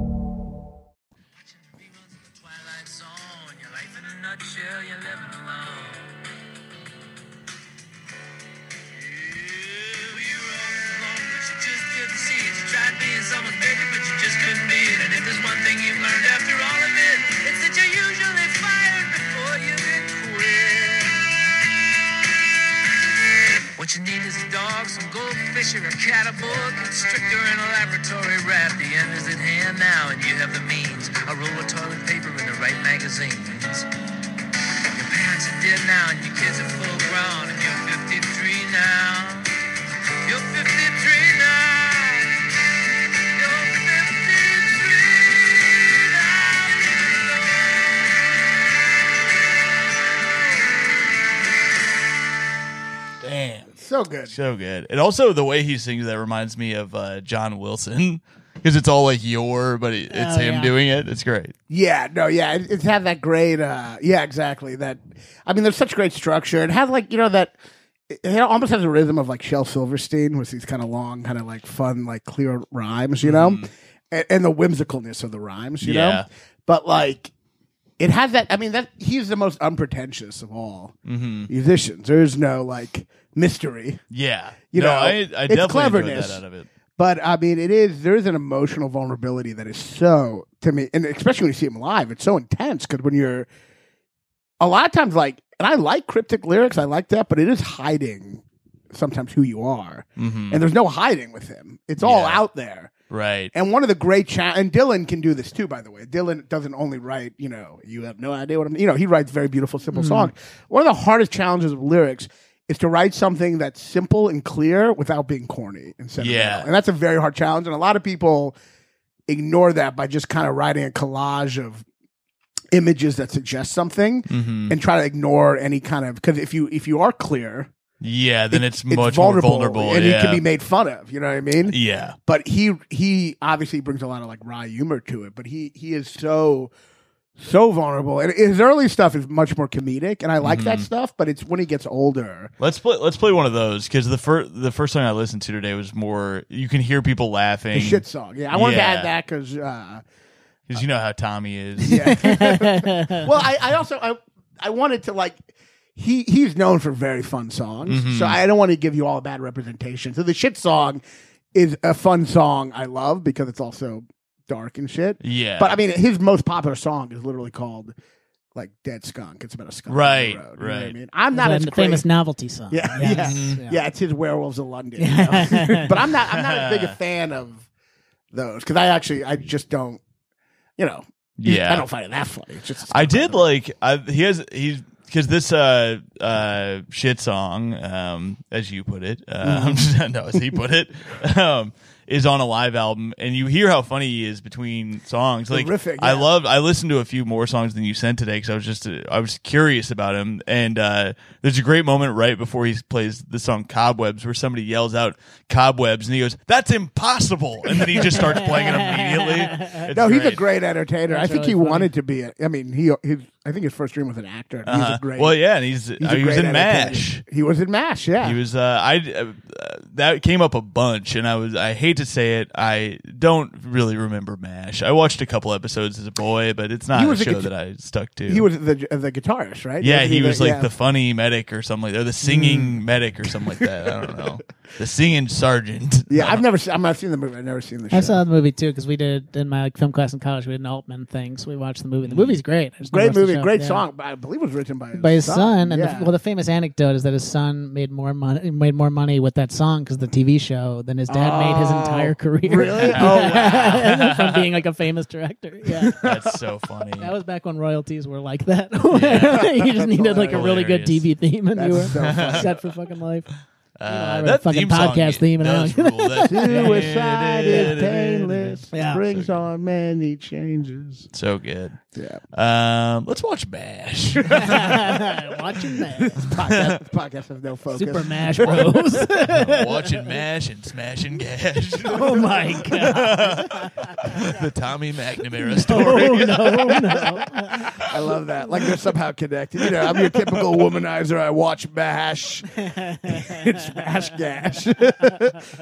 Some goldfish, or a cat, a constrictor, and a laboratory rat. The end is at hand now, and you have the means. A roll of toilet paper and the right magazines. Your parents are dead now, and your kids are full so good. so good. And also the way he sings that reminds me of uh, John Wilson <laughs> because it's all like your, but it, it's Oh, him yeah. doing it. It's great. Yeah, no, yeah, it, it's had that great. uh Yeah, exactly. That I mean, there's such great structure. It has like you know that. It almost has a rhythm of like Shel Silverstein with these kind of long, kind of like fun, like clear rhymes, you know, and, and the whimsicalness of the rhymes, you Yeah. know. But like, it has that. I mean, that he's the most unpretentious of all musicians. There's no like mystery. Yeah, You no, know, I, I it's enjoyed cleverness. that out of it. But I mean, it is there is an emotional vulnerability that is so to me, and especially when you see him live, it's so intense because when you're a lot of times like, and I like cryptic lyrics, I like that, but it is hiding sometimes who you are, and there's no hiding with him. It's all Mm-hmm. Yeah. out there. Right. And one of the great cha- and Dylan can do this too, by the way. Dylan doesn't only write, you know, you have no idea what I'm, you know, he writes very beautiful, simple songs. One of the hardest challenges of lyrics is to write something that's simple and clear without being corny and sentimental. Yeah. And that's a very hard challenge. And a lot of people ignore that by just kind of writing a collage of images that suggest something Mm-hmm. and try to ignore any kind of, because if you, if you are clear, Yeah, then it's, it's much vulnerable, more vulnerable. and yeah. it can be made fun of. You know what I mean? Yeah. but he he obviously brings a lot of like wry humor to it but he he is so so vulnerable and his early stuff is much more comedic and i like Mm-hmm. that stuff but it's when he gets older Let's play. Let's play one of those because the first the first song I listened to today was more. You can hear people laughing. the shit song yeah i wanted to add that because uh because you know how Tommy is. yeah <laughs> <laughs> well I, I also i i wanted to like he he's known for very fun songs Mm-hmm. so i don't want to give you all a bad representation so the shit song is a fun song i love because it's also dark and shit Yeah. But I mean, his most popular song is literally called like "Dead Skunk." It's about a skunk. on the Right, you know what I mean, I'm not the as the famous novelty song. Yeah, Yes, yeah, yeah, It's his Werewolves of London. you know? <laughs> but I'm not. I'm not as big a <laughs> fan of those because I actually I just don't. You know. Yeah. I don't find it that funny. It's just. I did like. I, he has. He's because this uh uh shit song um as you put it um <laughs> no as he put it <laughs> um is on a live album and you hear how funny he is between songs like riffing, I yeah. love I listened to a few more songs than you sent today because I was just uh, I was curious about him and uh there's a great moment right before he plays the song Cobwebs where somebody yells out Cobwebs and he goes that's impossible and then he just starts playing it immediately <laughs> It's No, he's a great entertainer. That's I think really he funny. wanted to be. A, I mean, he. His, I think his first dream was an actor. He's Uh-huh. a great. well yeah and he's, he's uh, a he was great in entertainer. MASH He was in Mash. Yeah. He was. Uh, I uh, that came up a bunch, and I was. I hate to say it. I don't really remember Mash. I watched a couple episodes as a boy, but it's not a was a show guit- that I stuck to. He was the the guitarist, right? Yeah, Wasn't he was like yeah. the funny medic or something like, or the singing medic or something like that. I don't know. <laughs> The singing sergeant. <laughs> Yeah, I've never seen. I'm not seen the movie. I've never seen the show. I saw the movie too because we did in my like, film class in college. We did an Altman thing, so we watched the movie. The mm. movie's great. I just great movie, great Yeah. song. But I believe it was written by his, by his son. And Yeah. the, well, the famous anecdote is that his son made more money made more money with that song because the TV show than his dad made his Oh, entire career. really? <laughs> Oh, wow. <laughs> from being like a famous director. Yeah. That's so funny. That was back when royalties were like that. you just needed like a really good Hilarious. TV theme, and you were so set for fucking life. Uh, I wrote a that fucking theme song podcast theme and does I- Suicide is painless. Yeah. Brings on many changes. So good. Yeah. Um, let's watch Bash. Watching that Podcast, this podcast has no focus. Super Mash <laughs> Bros. <laughs> watching Mash and Smashing Gash. <laughs> oh my god! the Tommy McNamara story. Oh no, no. I love that. Like they're somehow connected. You know, I'm your typical womanizer. I watch MASH. it's MASH Gash.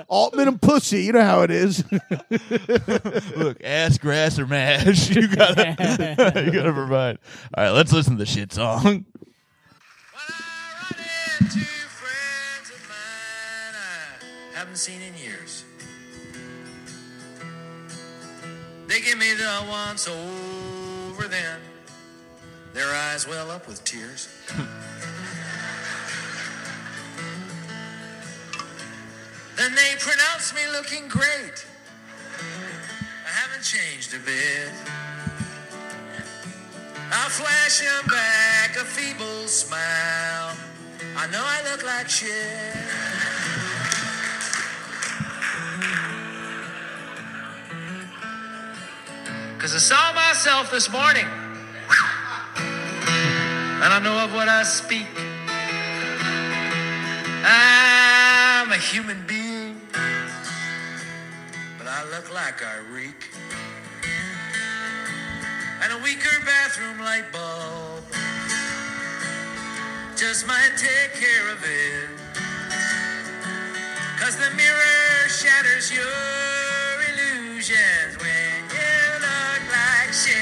<laughs> Altman and Pussy. You know how it is. <laughs> Look, ass, grass, or mash. You gotta, <laughs> you gotta provide. All right, let's listen to the shit song. When I run into friends of mine I haven't seen in years. They give me the once over then. Their eyes well up with tears. Then they pronounce me looking great. I haven't changed a bit. I flash him back a feeble smile. I know I look like shit. Cause I saw myself this morning. And I know of what I speak. I'm a human being. I look like I reek and a weaker bathroom light bulb just might take care of it. Cause the mirror shatters your illusions when you look like shit.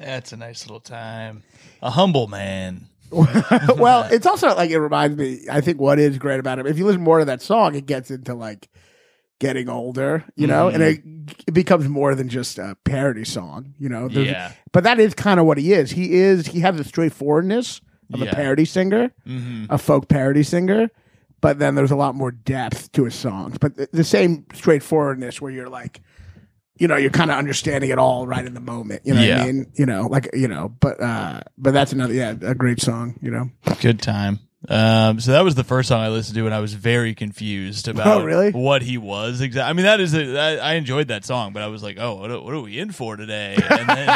That's a nice little time. A humble man. <laughs> well, <laughs> it's also like it reminds me. I think what is great about him, if you listen more to that song, it gets into like getting older, you know, and it, it becomes more than just a parody song, you know. There's- Yeah. But that is kind of what he is. He is. He has the straightforwardness of Yeah. a parody singer, Mm-hmm. a folk parody singer. But then there's a lot more depth to his songs. But the, the same straightforwardness where you're like, you know, you're kind of understanding it all right in the moment. You know what Yeah. I mean? You know, like you know, but uh but that's another yeah, a great song, you know. Good time. Um, so that was the first song I listened to, and I was very confused about Oh, really? what he was exactly. I mean, that is a, I, I enjoyed that song, but I was like, oh, what are, what are we in for today? And then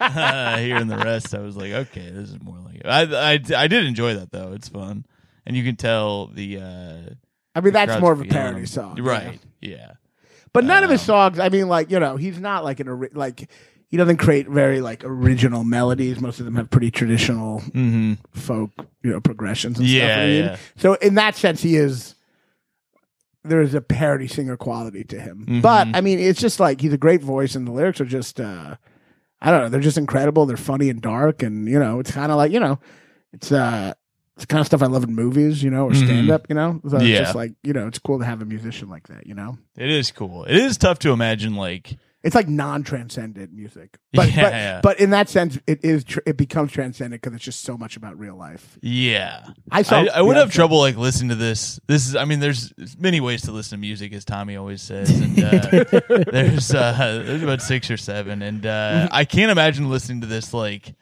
uh, <laughs> <laughs> hearing the rest, I was like, okay, this is more like. I, I I did enjoy that though; it's fun, and you can tell the. Uh, I mean, that's more of a parody song. right? Yeah. But none of his Um, songs, I mean, like, you know, he's not like an, ori- like, he doesn't create very, like, original melodies. Most of them have pretty traditional Mm-hmm. folk, you know, progressions and Yeah, stuff. I mean. yeah. So in that sense, he is, there is a parody singer quality to him. Mhm. But, I mean, it's just like, he's a great voice and the lyrics are just, uh, I don't know, they're just incredible. They're funny and dark. And, you know, it's kind of like, you know, it's, uh, it's the kind of stuff I love in movies, you know, or Mhm. stand up, you know? So it's Yeah. just like, you know, it's cool to have a musician like that, you know? It is cool. It is tough to imagine, like, It's like non-transcendent music, <laughs> but Yeah, but, yeah. but in that sense, it is tr- it becomes transcendent because it's just so much about real life. yeah. I saw. I, I would have trouble like listening to this. This is, I mean, there's many ways to listen to music, as Tommy always says, <laughs> and uh, there's uh, there's about six or seven, and uh, I can't imagine listening to this like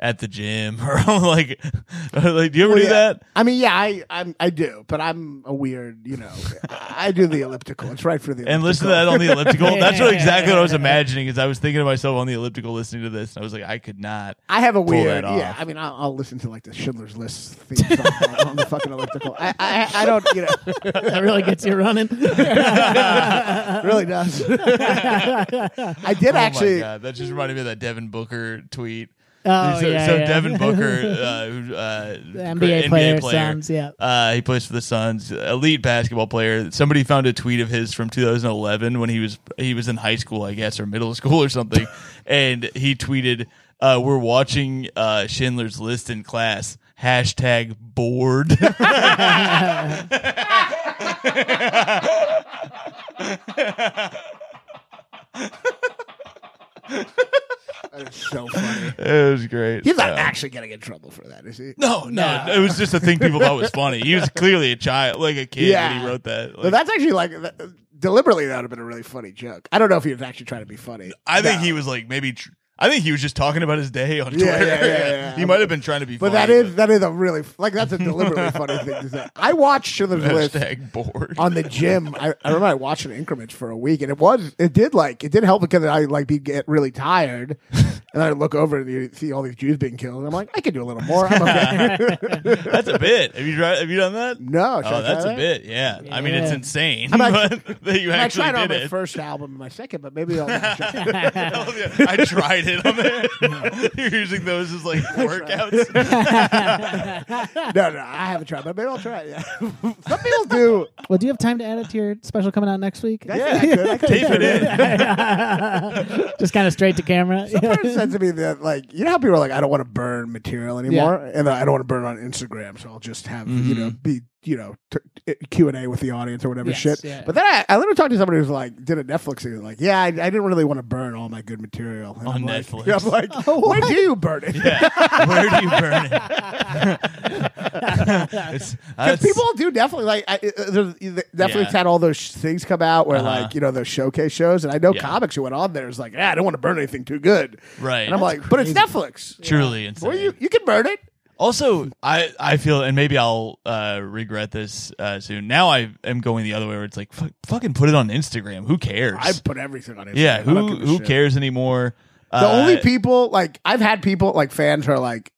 at the gym <laughs> or like <laughs> like. Do you ever Well, do yeah. that? I mean, yeah, I I'm, I do, but I'm a weird, you know. I do the elliptical. It's right for the And listen to that on the elliptical. <laughs> That's what exactly what I was imagining. Is I was thinking to myself on the elliptical listening to this, and I was like, I could not. I have a pull weird, yeah. I mean, I'll, I'll listen to like the Schindler's List theme song on the fucking elliptical. I, I I don't, you know, That really gets you running. really does. I did Oh actually. my god, that just reminded me of that Devin Booker tweet. Oh, so, yeah, so yeah. Devin <laughs> Booker, uh, uh, NBA player, Suns, yeah. Uh, he plays for the Suns, elite basketball player. Somebody found a tweet of his from 2011 when he was he was in high school, I guess, or middle school or something, <laughs> and he tweeted, uh, "We're watching uh, Schindler's List in class." hashtag bored. <laughs> That's so funny. <laughs> it was great. He's not Uh, actually getting in trouble for that, is he? No, no, No. it was just a thing people thought was funny. He was <laughs> clearly a child, like a kid when Yeah. he wrote that. But that's actually like that, deliberately that would have been a really funny joke. I don't know if he was actually trying to be funny. I think he was like maybe. Tr- I think he was just talking about his day on Twitter. Yeah, yeah, yeah, <laughs> yeah. he might have been trying to be. But funny, that is that is a really like that's a deliberately funny thing to say. I watched Schindler's <laughs> List hashtag bored. on the gym. I, I remember I watched an in increments for a week, and it was it did like it did help because I like be get really tired, <laughs> and I look over and you see all these Jews being killed, and I'm like I could do a little more. I'm okay. That's a bit. Have you tried? Have you done that? no, should oh, I Oh, that's try a that? bit. Yeah. I mean, it's insane. I'm like- but that you I tried it on did my it. first album and my second, but maybe I'll. I tried it on there. <laughs> You're using those as like <laughs> workouts. <laughs> no, no, I haven't tried, but maybe I'll try it. Yeah. Some people do. well, do you have time to add it to your special coming out next week? Yeah, I could. I could Tape it in. Just kind of straight to camera. Some person said to me that, like, you know how people are like, I don't want to burn material anymore, and I don't want to burn on Instagram, so I'll just have you mm-hmm. know be you know t- Q and A with the audience or whatever Yes, shit. yeah. But then I, I literally talked to somebody who's like did a Netflix thing, like, yeah, I, I didn't really want to burn all my good material And On I'm like- Netflix. <laughs> I'm like, where do you burn it? Yeah. Where do you burn it? <laughs> Because people do definitely like. I, uh, there's- Yeah. had all those sh- things come out where Uh-huh. like you know those showcase shows, and I know Yeah. comics who went on there is like, yeah, I don't want to burn anything too good, right. and I'm like, but it's Netflix. truly insane. Well, you you can burn it. Also, <laughs> I I feel, and maybe I'll uh, regret this uh, soon. Now I am going the other way, where it's like, fuck, fucking put it on Instagram. Who cares? I put everything on Instagram. yeah, I don't who give a who shit. cares anymore? The Uh, only people like I've had people like fans who are like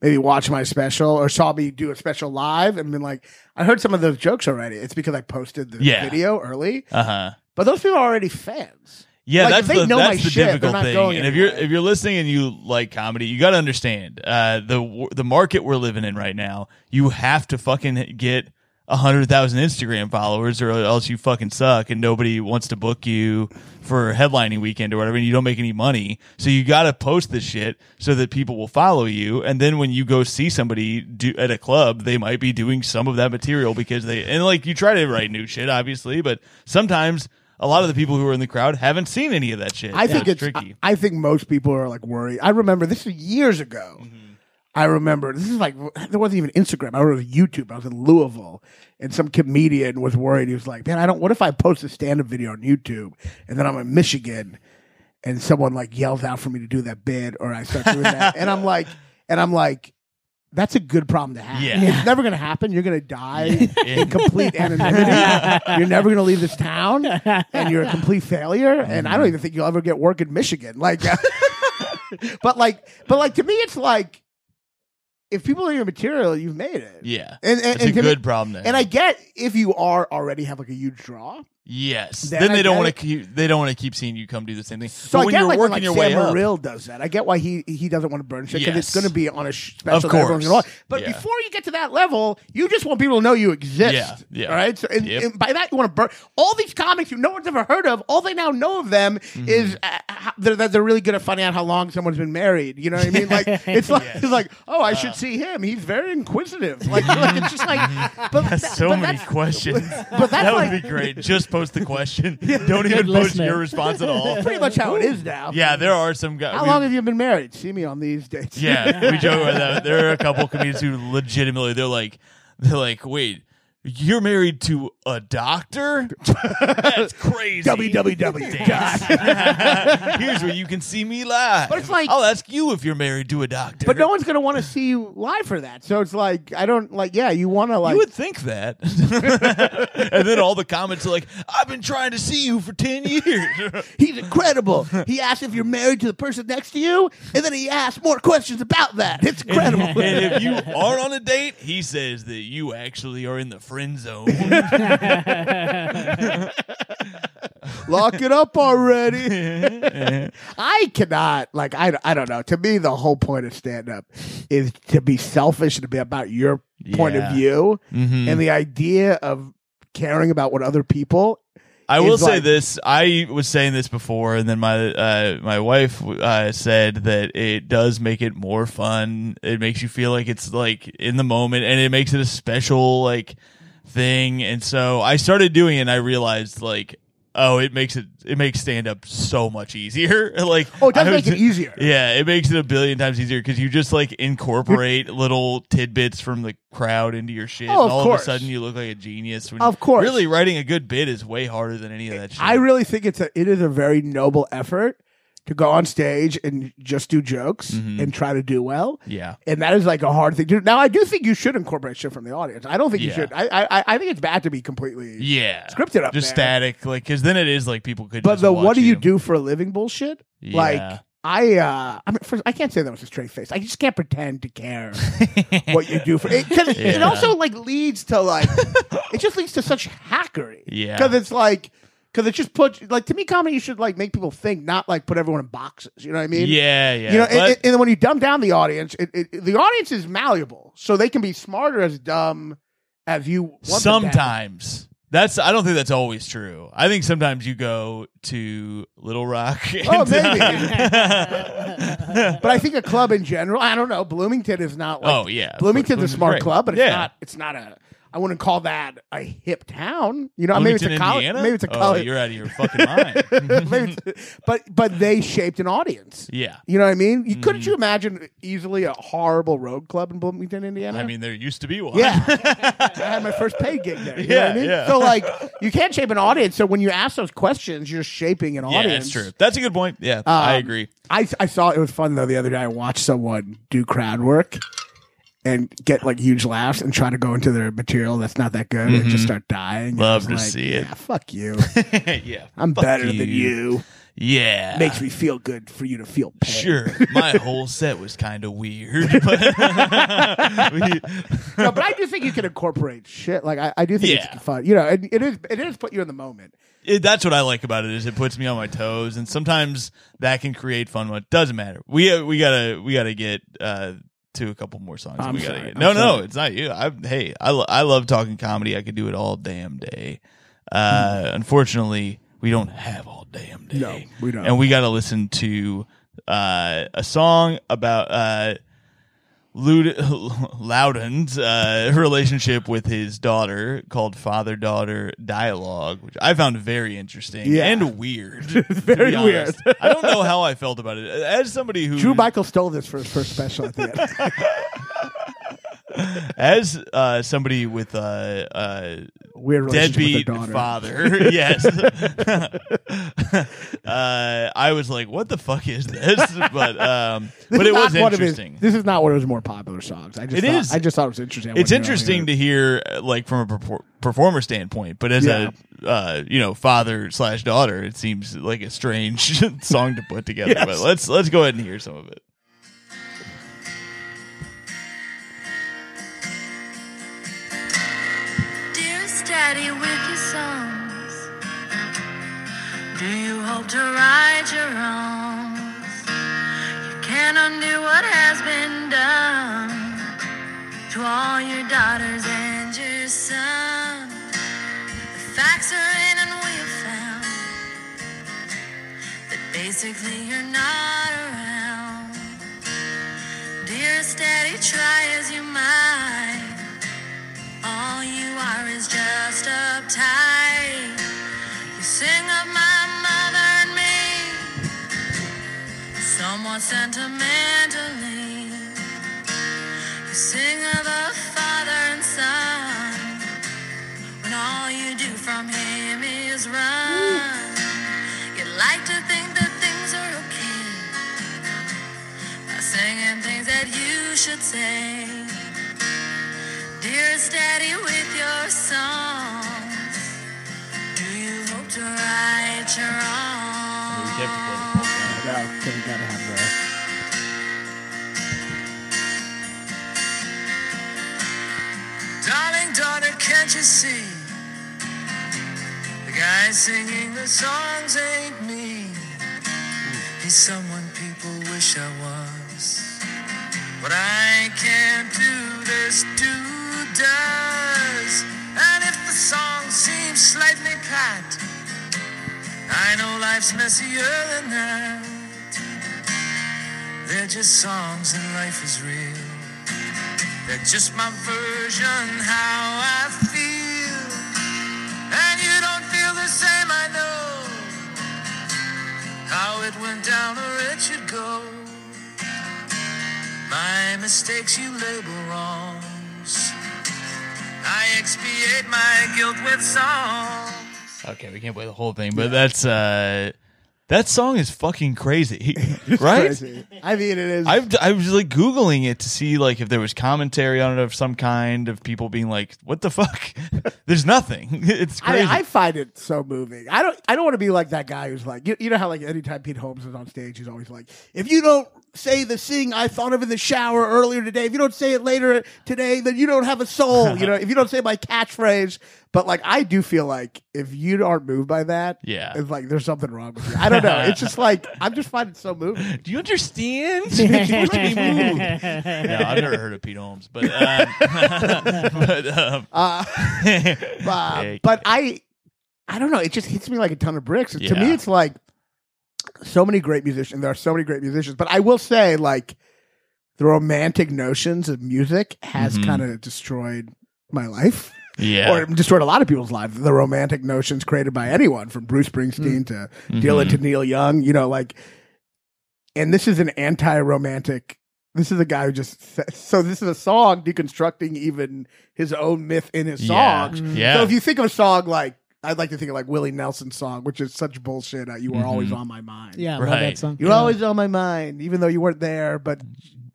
maybe watch my special or saw me do a special live and been like, I heard some of those jokes already. It's because I posted the Yeah. video early, Uh huh. but those people are already fans. Yeah, Like, that's the that's the shit, difficult not thing. going And if you're if you're listening and you like comedy, you got to understand uh, the the market we're living in right now. You have to fucking get a hundred thousand Instagram followers, or else you fucking suck, and nobody wants to book you for headlining weekend or whatever, and you don't make any money. So you got to post this shit so that people will follow you, and then when you go see somebody do at a club, they might be doing some of that material because they and like you try to write new shit, obviously, but sometimes. A lot of the people who are in the crowd haven't seen any of that shit. I think it's tricky. I, I think most people are like worried. I remember this was years ago. Mm-hmm. I remember this is like there wasn't even Instagram. I was YouTube. I was in Louisville, and some comedian was worried. He was like, "Man, I don't. What if I post a stand-up video on YouTube, and then I'm in Michigan, and someone like yells out for me to do that bid, or I start doing that, <laughs> and I'm like, and I'm like." That's a good problem to have. Yeah. It's never going to happen. You're going to die in complete anonymity. you're never going to leave this town, and you're a complete failure. And I don't mm. even think you'll ever get work in Michigan. Like, <laughs> but like, but like to me, it's like if people are your material, you've made it. Yeah, And- and- it's and a to me- good problem. To And I get if you are already have like a huge draw. Yes, then then, they don't want to keep. They don't want to keep seeing you come do the same thing. So but I when get you're like working like your Sam way up, Morril does that. I get why he he doesn't want to burn shit because it's going to be on a special. Of that course. watch. But Yeah. before you get to that level, you just want people to know you exist. Yeah, yeah. All right. So and, Yep. and by that you want to burn all these comics you no one's ever heard of. All they now know of them Mm-hmm. is uh, how, they're, that they're really good at finding out how long someone's been married. You know what I mean? Like <laughs> it's like Yes. it's like oh I Uh. should see him. He's very inquisitive. Like, <laughs> like it's just like <laughs> but That's that- so but many questions. but that would like- be great. Just post the question. <laughs> Don't even post listener. your response at all. <laughs> Pretty much how it is now. Yeah, there are some guys. How long have you been married? See me on these dates. Yeah, we joke about that. <laughs> There are a couple comedians who legitimately they're like they're like, wait, you're married to a doctor? That's crazy. www. Thanks. <laughs> Here's where you can see me live. But it's like- I'll ask you if you're married to a doctor. But no one's gonna want to see you live for that. So it's like I don't like. Yeah, you want to like. you would think that. <laughs> and then all the comments are like, I've been trying to see you for 10 years. <laughs> He's incredible. he asked if you're married to the person next to you, and then he asked more questions about that. It's incredible. and if you aren't on a date, he says that you actually are in the friend zone. <laughs> Lock it up already. <laughs> I cannot like. I, I don't know. To me, the whole point of stand up is to be selfish and to be about your point of Yeah. view, Mhm. and the idea of caring about what other people I will say like- this. I was saying this before, and then my uh, my wife uh, said that it does make it more fun. It makes you feel like it's like in the moment, and it makes it a special like thing. And so I started doing it, and I realized like, oh, it makes it it makes stand up so much easier. <laughs> like, Oh, it does make it easier. Yeah, it makes it a billion times easier because you just like incorporate little tidbits from the crowd into your shit, Oh, and of all course. of a sudden you look like a genius. When Of course. really writing a good bit is way harder than any of that shit. I really think it's a it is a very noble effort to go on stage and just do jokes Mhm. and try to do well. yeah, And that is like a hard thing to do. Now, I do think you should incorporate shit from the audience. I don't think you should. I, I I think it's bad to be completely yeah, scripted up just there. static, like because then it is like people could. But the what do you you do for a living bullshit? Like I uh I mean first, I can't say that with a straight face. I just can't pretend to care <laughs> what you do for it. 'cause it, it Yeah. also like leads to like it just leads to such hackery. Yeah. Because it's like because it just puts like to me comedy you should like make people think, not like put everyone in boxes. You know what I mean? yeah, yeah. You know, and, and- when you dumb down the audience, it, it, the audience is malleable, so they can be smarter as dumb as you sometimes that's. I don't think that's always true. I think sometimes you go to Little Rock. <laughs> Oh, maybe. <laughs> But I think a club in general, I don't know. Bloomington is not like oh yeah, Bloomington's a smart great. club, but it's yeah. not. It's not a. I wouldn't call that a hip town. You know, maybe it's a Bloomington, college. Indiana? Maybe it's a college. Oh, you're out of your fucking mind. <laughs> maybe but but they shaped an audience. yeah. You know what I mean? You, Couldn't Mhm. you imagine easily a horrible road club in Bloomington, Indiana? I mean, there used to be one. Yeah. <laughs> I had my first paid gig there. You know what I Yeah, mean? yeah. So like you can't shape an audience. So when you ask those questions, you're shaping an yeah, audience. that's true. That's a good point. Yeah, I Um, agree. I I saw it was fun though the other day. I watched someone do crowd work and get like huge laughs and try to go into their material that's not that good and just start dying. And I Love was to like, see it. Yeah, fuck you. <laughs> yeah, I'm fuck better than you. Yeah, Makes me feel good for you to feel pain. Sure, my whole set was kind of weird, <laughs> but <laughs> no, but I do think you can incorporate shit. Like I, I do think Yeah. it's fun. You know, it, it is it is put you in the moment. it, that's what I like about it is it puts me on my toes, and sometimes that can create fun. What doesn't matter. We uh, we gotta we gotta get uh, to a couple more songs. I'm we gotta sorry, get. I'm No, no, sorry. it's not you. I hey, I lo- I love talking comedy. I could do it all damn day. Uh, unfortunately, we don't have all damn day. No, we don't. and we got to listen to uh, a song about uh, <laughs> Loudon's uh, relationship with his daughter called Father Daughter Dialogue, which I found very interesting Yeah. and weird. <laughs> Very honest. I don't know how I felt about it. As somebody who Drew Michael stole this for his first special at the end. <laughs> as uh, somebody with a uh, uh, Weird deadbeat father. <laughs> yes. <laughs> uh, I was like, "What the fuck is this?" But um, <laughs> This but it was of his- interesting. this is not one of his more popular songs. I just It thought, is. I just thought it was interesting. I it's interesting to hear, uh, like from a perfor- performer standpoint, but as Yeah. a uh, you know father slash daughter, it seems like a strange song to put together. Yes. But let's let's go ahead and hear some of it. Daddy, with your songs, do you hope to right your wrongs? You can't undo what has been done to all your daughters and your son. The facts are in, and we have found that basically you're not around. Dearest Daddy, try as you might. All you are is just uptight. You sing of my mother and me, somewhat sentimentally. You sing of a father and son, when all you do from him is run. You like to think that things are okay by singing things that you should say. Dearest Daddy, with your songs, do you hope to right your We kept it wrongs? for the whole No, so we gotta have the. Darling daughter, can't you see? The guy singing the songs ain't me. He's someone people wish I was. But I can't do this, dude Life's messier than that. They're just songs and life is real. They're just my version how I feel. And you don't feel the same, I know. How it went down or it should go. My mistakes you label wrongs. I expiate my guilt with song. Okay, we can't play the whole thing, but that's uh that song is fucking crazy, <laughs> right? Crazy. I mean, it is. I've I was like googling it to see like if there was commentary on it of some kind of people being like, "What the fuck?" <laughs> There's nothing. <laughs> It's crazy. I, I find it so moving. I don't. I don't want to be like that guy who's like, you, you know how like anytime Pete Holmes is on stage, he's always like, if you don't say the thing I thought of in the shower earlier today, if you don't say it later today, then you don't have a soul. you know, <laughs> if you don't say my catchphrase. But like, I do feel like if you aren't moved by that, Yeah. it's like there's something wrong with you. I don't know. It's just <laughs> like I'm just finding it so moving. Do you understand? <laughs> You're to be moved. no, I've never heard of Pete Holmes, but um, but um, Uh, uh, Hey. but I, I don't know. It just hits me like a ton of bricks. To me, it's like so many great musicians. There are so many great musicians, but I will say, like, the romantic notions of music has Mhm. kind of destroyed my life. yeah, Or destroyed a lot of people's lives. The romantic notions created by anyone, from Bruce Springsteen to Dylan to Neil Young, you know, like, and this is an anti-romantic. This is a guy who just so this is a song deconstructing even his own myth in his Yeah. songs. Yeah. So if you think of a song like I'd like to think of like Willie Nelson's song, which is such bullshit. Uh, you were always Mhm. on my mind. Yeah, I love Right. that song. You're Yeah. always on my mind, even though you weren't there. But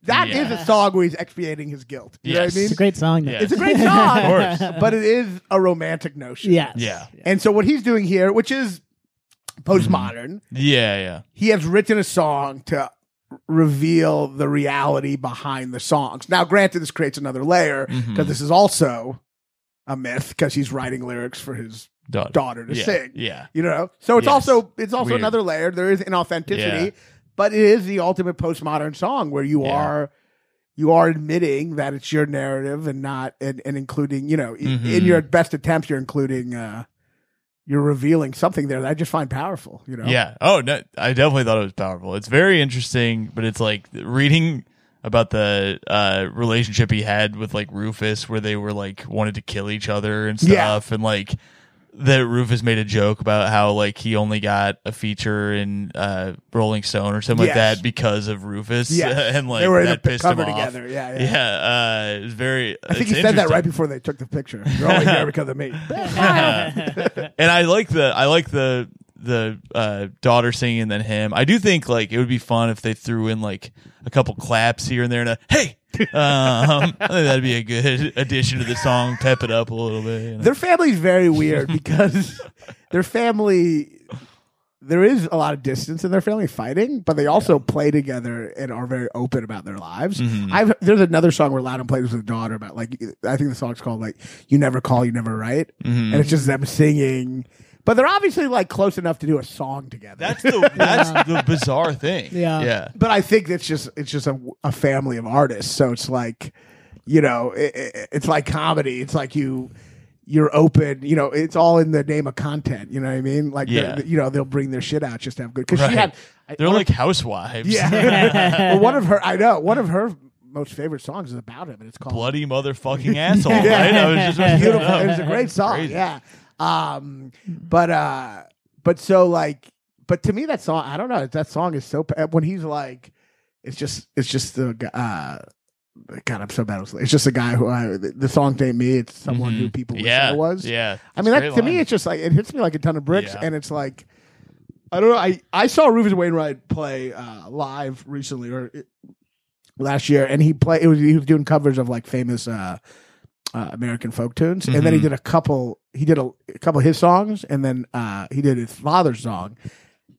that is Yeah. a song where he's expiating his guilt. You know what I mean? It's a great song. though. Yeah. It's a great <laughs> song, Of course. but it is a romantic notion. Yes. Yeah. And so what he's doing here, which is postmodern, yeah, yeah, he has written a song to reveal the reality behind the songs. Now, granted, this creates another layer because Mhm. this is also a myth because he's writing lyrics for his daughter, daughter to yeah. sing. Yeah, You know, so it's Yes. also it's also Weird. another layer. There is inauthenticity, Yeah. but it is the ultimate postmodern song where you Yeah. are you are admitting that it's your narrative and not and, and including you know i- in your best attempts you're including uh you're revealing something there that I just find powerful. You know, yeah. Oh no, I definitely thought it was powerful. It's very interesting, but it's like reading about the uh, relationship he had with like Rufus, where they were like wanted to kill each other and Yeah. stuff, and like that Rufus made a joke about how like he only got a feature in uh, Rolling Stone or something like that because of Rufus, Yes. <laughs> and like they were in a that p- pissed him cover off. together. Yeah, yeah. Yeah, uh, it was very. I think he said that right before they took the picture. You're only here <laughs> because of me. <laughs> and I like the I like the the uh, daughter singing and then him. I do think like it would be fun if they threw in like a couple claps here and there and a hey. <laughs> um, I think that'd be a good addition to the song. Pep it up a little bit. you know? Their family's very weird because <laughs> their family there is a lot of distance in their family fighting, but they also play together and are very open about their lives. Mhm. I've there's another song where Loudon plays with his daughter about like I think the song's called like "You Never Call, You Never Write," Mhm. and it's just them singing. But they're obviously like close enough to do a song together. That's the that's the bizarre thing. Yeah. yeah. but I think it's just it's just a, a family of artists. So it's like, you know, it, it- it's like comedy. It's like you you're open. You know, it's all in the name of content. You know what I mean? Like, Yeah. the- you know, they'll bring their shit out just to have good. Because Right. she had, I- They're one like of- housewives. yeah. <laughs> well, one of her, I know, one of her most favorite songs is about him, and it's called bloody motherfucking asshole. <laughs> Yeah. Right? I was just beautiful. It was a great song. Crazy. Yeah. Um, but uh, but so like, but to me that song, I don't know. That song is so pa- when he's like, it's just it's just the uh. God, I'm so bad. It's just a guy who I, the, song ain't me. It's someone who Mhm. people wish yeah I was. Yeah. I mean, that, to me, it's just like it hits me like a ton of bricks, Yeah. and it's like I don't know. I I saw Rufus Wainwright play uh, live recently or it, last year, and he play it was he was doing covers of like famous uh, uh, American folk tunes, and then he Mhm. did a couple. He did a, a couple of his songs, and then uh, he did his father's song,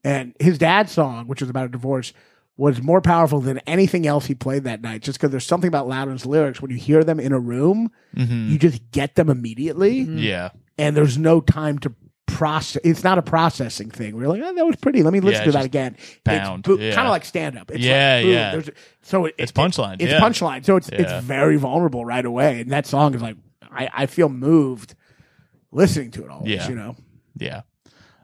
and his dad's song, which was about a divorce. Was more powerful than anything else he played that night, just because there's something about Loudon's lyrics when you hear them in a room, Mhm. you just get them immediately yeah. and there's no time to process. It's not a processing thing. We're like, oh, that was pretty. Let me listen Yeah, to that again. pound. It's Yeah. kind of like stand up. Yeah, yeah. There's, so it, It's it- punchline, It's yeah. punchline. So it's it's very vulnerable right away. And that song is like, I, I feel moved listening to it all. Yeah. You know. Yeah.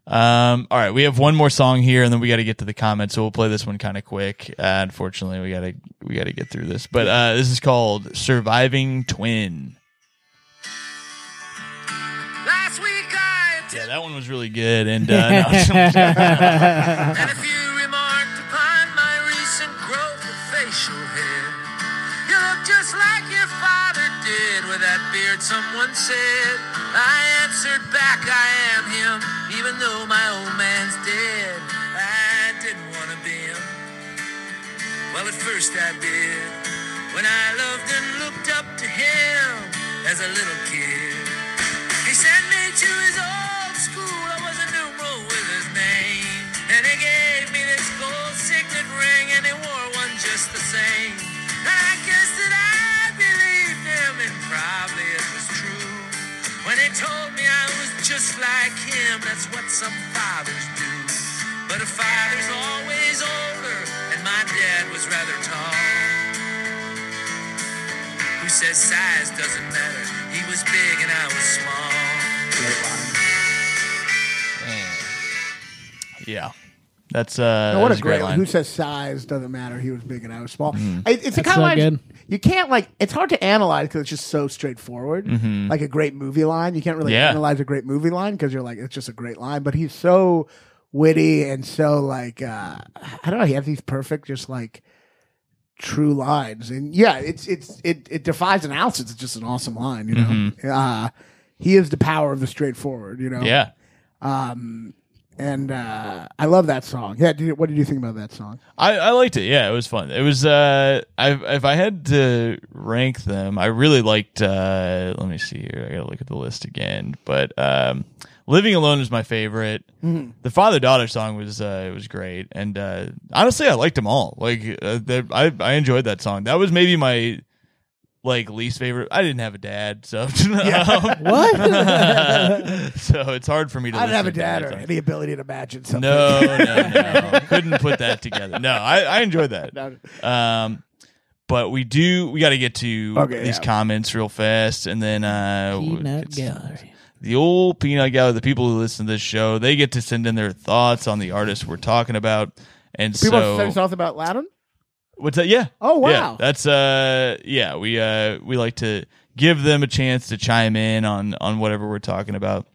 Um, all right, we have one more song here, and then we got to get to the comments. So we'll play this one kind of quick. Uh, unfortunately, we gotta we gotta get through this. But uh, this is called "Surviving Twin." Yeah, that one was really good. And uh, <laughs> no, <laughs> And if you remarked upon my recent growth of facial hair, you look just like your father did with that beard, someone said. I answered back, I am him, even though my old man's dead. I didn't want to be him. Well, at first I did. When I loved and looked up to him as a little kid. He sent me to his old just the same. I guess that I believed him, and probably it was true. When he told me I was just like him, that's what some fathers do. But a father's always older, and my dad was rather tall. Who says size doesn't matter? He was big and I was small. yeah, that's uh, No, what that's a great line. line. Who says size doesn't matter? He was big and I was small. Mm-hmm. It- it's a kind so of line good. you can't like. It's hard to analyze because it's just so straightforward. Like a great movie line, you can't really Mm-hmm. Yeah. analyze a great movie line because you're like it's just a great line. But he's so witty and so like uh I don't know. He has these perfect, just like true lines, and yeah, it's it's it it defies analysis. It's just an awesome line, you know. Uh, he is the power of the straightforward, you know. Mm-hmm. Yeah. Um, and uh, I love that song. Yeah. Did you, what did you think about that song? I, I liked it. Yeah, it was fun. It was. Uh, I if I had to rank them, I really liked. Uh, let me see here. I gotta look at the list again. But um, "Living Alone" is my favorite. The father daughter song was uh, was great, and uh, honestly, I liked them all. Like uh, I I enjoyed that song. That was maybe my like least favorite. I didn't have a dad, so <laughs> yeah. What? <laughs> so it's hard for me to. I didn't have a dad or any ability to imagine something. No, no, <laughs> no. Couldn't put that together. No, I, I enjoyed that. No. Um, but we do. We got to get to Okay, these yeah. comments real fast, and then uh, Peanut gallery. the old peanut gallery. The people who listen to this show, they get to send in their thoughts on the artists we're talking about, and People so say something about Loudon? What's that? Yeah. Oh, wow. Yeah, that's uh, yeah. We uh, we like to give them a chance to chime in on on whatever we're talking about.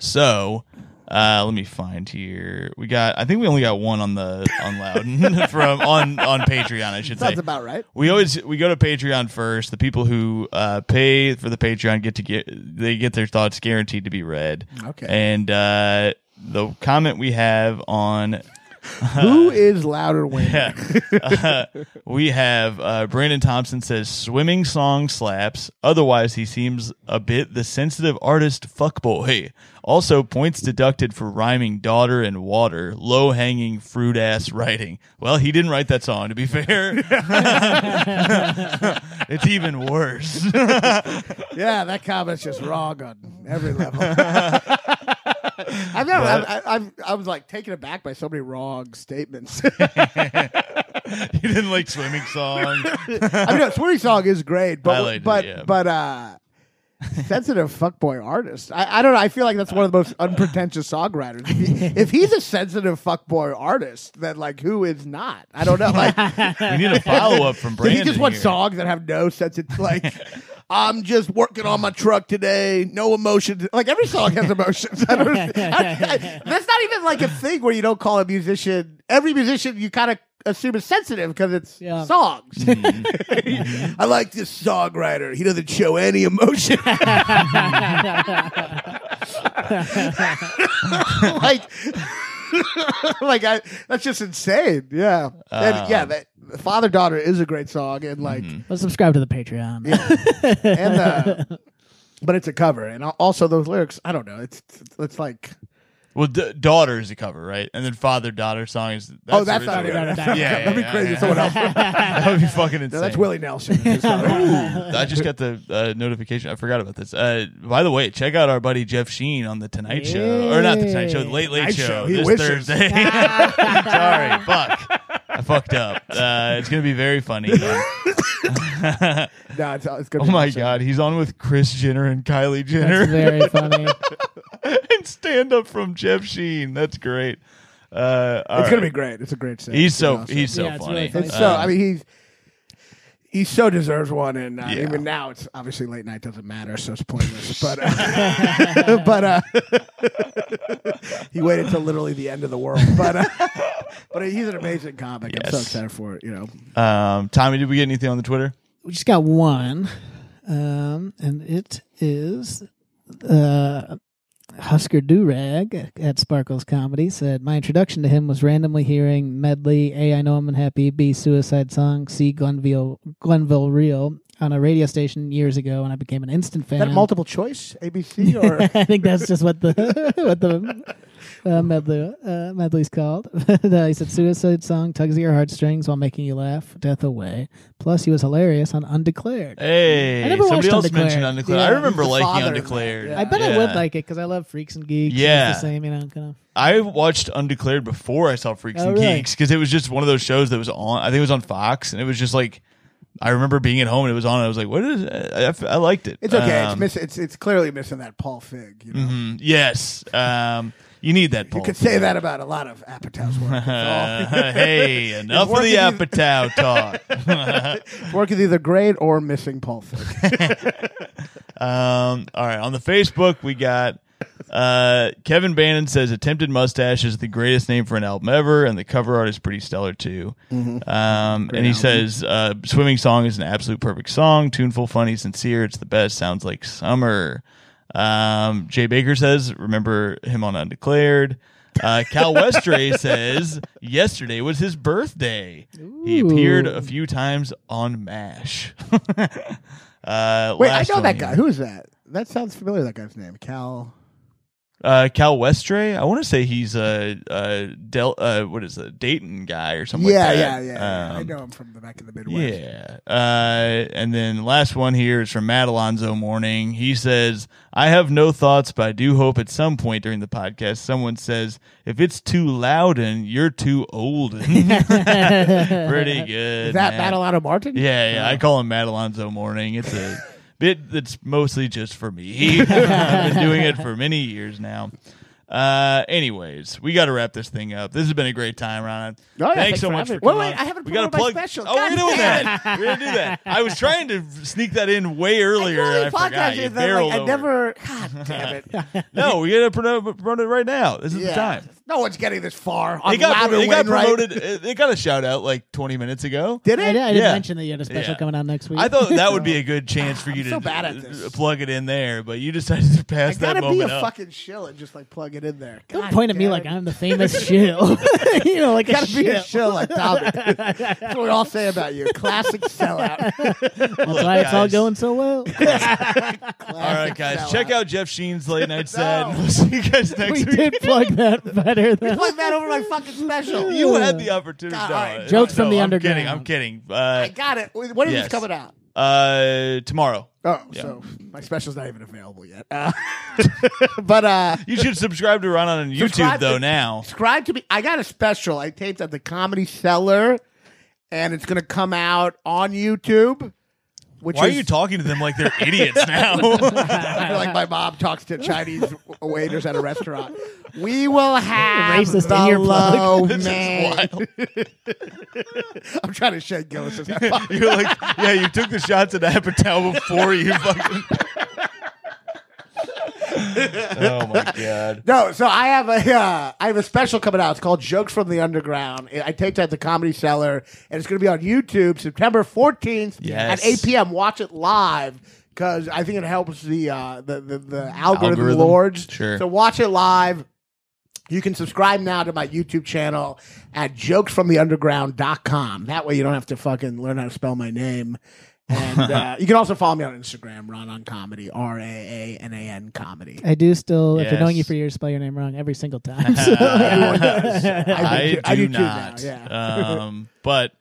So, uh, let me find here. We got. I think we only got one on the on Loudon <laughs> from on on Patreon. I should say. Sounds about right. We always we go to Patreon first. The people who uh, pay for the Patreon get to get they get their thoughts guaranteed to be read. Okay. And uh, the comment we have on Who is Loudon Wainwright? <laughs> Uh, we have uh, Brandon Thompson says swimming song slaps. Otherwise, he seems a bit the sensitive artist fuckboy. Also, points deducted for rhyming daughter and water. Low hanging fruit ass writing. Well, he didn't write that song. To be fair, <laughs> it's even worse. Yeah, that comment's just wrong on every level. <laughs> I've never, I, I, I've, I was like taken aback by so many wrong statements. <laughs> <laughs> he didn't like swimming song. I mean, no, swimming song is great, I but it, but yeah. but uh, sensitive fuckboy artist. I, I don't know. I feel like that's one of the most unpretentious songwriters. If, he, if he's a sensitive fuckboy artist, then like who is not? I don't know. Like, <laughs> We need a follow up from Brandon. he just want here. songs that have no sensitive like, I'm just working on my truck today. No emotion. Like every song has emotions. <laughs> I don't. I, I, that's not even like a thing where you don't call a musician. Every musician you kind of assume is sensitive because it's Yeah. songs. Mm-hmm. <laughs> I like this songwriter. He doesn't show any emotion. <laughs> like, <laughs> like I, that's just insane. Yeah, and yeah, that father daughter is a great song, and like, Let's subscribe to the Patreon. <laughs> and uh, but it's a cover, and al- also those lyrics. I don't know. It's it's like Well, d- daughter is a cover, right? And then father daughter song is. That's oh, that's not even. <laughs> Yeah, yeah, that'd be yeah, crazy. yeah. Someone else. <laughs> <laughs> that would be fucking insane. No, that's Willie Nelson. I just got the uh, notification. I forgot about this. Uh, by the way, check out our buddy Jeff Sheen on the Tonight Show, or not the Tonight Show, the Late Late Tonight Show, Show. This wishes. Thursday. Sorry, fuck, I fucked up. Uh, it's gonna be very funny. oh <laughs> no, it's, it's gonna be my awesome. god, he's on with Kris Jenner and Kylie Jenner. That's very funny. <laughs> and stand up from Jeff Sheen. That's great. Uh, all It's gonna right. be great. It's a great set. He's so Awesome. he's so Yeah, it's funny. really funny. It's so. I mean, he's he so deserves one, and uh, Yeah. even now, it's obviously late night doesn't matter, so it's pointless. <laughs> but uh, <laughs> but uh, <laughs> he waited till literally the end of the world. But uh, but he's an amazing comic. I'm so excited for it. You know, um, Tommy, did we get anything on the Twitter? we just got one, um, and it is uh, Husker Durag at Sparkles Comedy said my introduction to him was randomly hearing medley A I Know I'm Unhappy, B Suicide Song, C Glenville Glenville Reel on a radio station years ago, and I became an instant fan. that multiple choice ABC <laughs> or I think that's just what the <laughs> what the uh, medley uh, medley's called. <laughs> he said suicide song tugs at your heartstrings while making you laugh, death away. Plus, he was hilarious on Undeclared. Hey, I never somebody watched else Undeclared. mentioned Undeclared. Yeah, I remember he's liking father Undeclared. yeah. I bet I would like it because I love Freaks and Geeks. Yeah. it's the same, you know, kind of. I watched Undeclared before I saw Freaks Oh, and really? Geeks because it was just one of those shows that was on. I think it was on Fox, and it was just like I remember being at home and it was on. And I was like, "What is?" It? I, I, I liked it. it's okay. it's Um, miss. It's it's clearly missing that Paul Feig. You know, mhm, yes, um, you need that. you Paul could say that about a lot of Apatow's work. <laughs> Hey, <laughs> enough of the Apatow <laughs> talk. work is either great or missing Paul Feig. Um, all right, on the Facebook we got uh, Kevin Bannon says "Attempted Mustache" is the greatest name for an album ever, and the cover art is pretty stellar too. Mm-hmm. Um, and he says uh, "Swimming Song" is an absolute perfect song, tuneful, funny, sincere. It's the best. Sounds like summer. Um, Jay Baker says, "Remember him on Undeclared." Uh, Cal <laughs> Westray says yesterday was his birthday. He appeared a few times on MASH. <laughs> uh, Wait, I know that here. guy. Who is that? That sounds familiar. That guy's name, Cal. Uh, Cal Westray. I want to say he's a, a Del. Uh, what is it? Dayton guy or something. yeah, like yeah, that. yeah, yeah. I Um, know him from the back of the Midwest. Yeah. Uh, and then last one here is from Matt Alonzo Morning. He says, I have no thoughts, but I do hope at some point during the podcast someone says, if it's too loud and you're too old. <laughs> Pretty good. Is that man. Matt Alonzo Martin? Yeah, yeah. I call him Matt Alonzo Morning. It's a bit that's mostly just for me. <laughs> I've been doing it for many years now. Uh, anyways, we got to wrap this thing up. This has been a great time, Ron. Oh, yeah, thanks, thanks so for much for coming. Wait, wait. I haven't we gotta promoted plug. special. Oh, we're doing that. We're gonna do that. I was trying to sneak that in way earlier. and I forgot. You barreled I never. God damn it! <laughs> No, we gotta promote, promote it right now. This is the time. No one's getting this far. On It got, Louder it got promoted. It, it got a shout out like 20 minutes ago. Did I, it? did- I didn't Yeah. mention that you had a special Yeah. coming out next week. I thought that would be <laughs> a good chance for you to so bad at this. uh, plug it in there, but you decided to I pass that gotta be moment a up. fucking shill and just like plug it in there. Don't God point at me damn like it. I'm the famous <laughs> shill. <laughs> you know, like a Gotta be a shill. shill like Tommy. That's what we all say about you. Classic sellout. That's why it's all guys. going so well. All right, guys, check out Jeff Sheen's late night set. No. We'll see you guys next we week. did plug that better than Plug that over my fucking special. You had the opportunity. God, No, all right. Jokes from the I'm underground. Kidding, I'm kidding. I Uh, got it. When is Yes. this coming out? uh, tomorrow. Oh, Yeah. so my special's not even available yet. Uh, <laughs> but uh You should subscribe to Ron on YouTube Subscribe though. to- now, subscribe to me. I got a special. I taped at the Comedy Cellar, and it's gonna come out on YouTube. Which why are you talking to them like they're idiots <laughs> now? I feel like my mom talks to Chinese waiters at a restaurant. We will have Racist the in your plug. low <laughs> This is man. wild. <laughs> I'm trying to shake Gillis. You're like, yeah, you took the shots at Apatow before you fucking. Oh my god. No, so I have a uh, I have a special coming out. It's called Jokes from the Underground. I taped at the Comedy Cellar, and it's going to be on YouTube September 14th Yes. at 8 p.m. Watch it live because I think it helps the uh, the, the the algorithm, Algorithm. lords. Sure. So watch it live. You can subscribe now to my YouTube channel at jokesfromtheunderground.com. That way you don't have to fucking learn how to spell my name. And uh, <laughs> you can also follow me on Instagram, Raanan Comedy, R A A N A N Comedy. I do still, after Yes. knowing you for years, spell your name wrong every single time. So. <laughs> Everyone does. <laughs> I, do- do, I do too not. now, yeah. um, but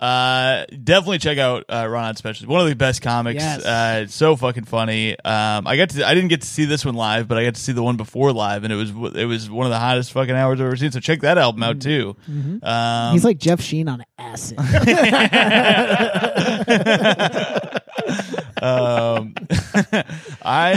uh, definitely check out uh, Ron on Specials. One of the best comics. Yes. Uh, it's so fucking funny. Um, I got to. I didn't get to see this one live, but I got to see the one before live, and it was it was one of the hottest fucking hours I've ever seen. So check that album out too. Um, He's like Jeff Sheen on acid. <laughs> <laughs> um, <laughs> I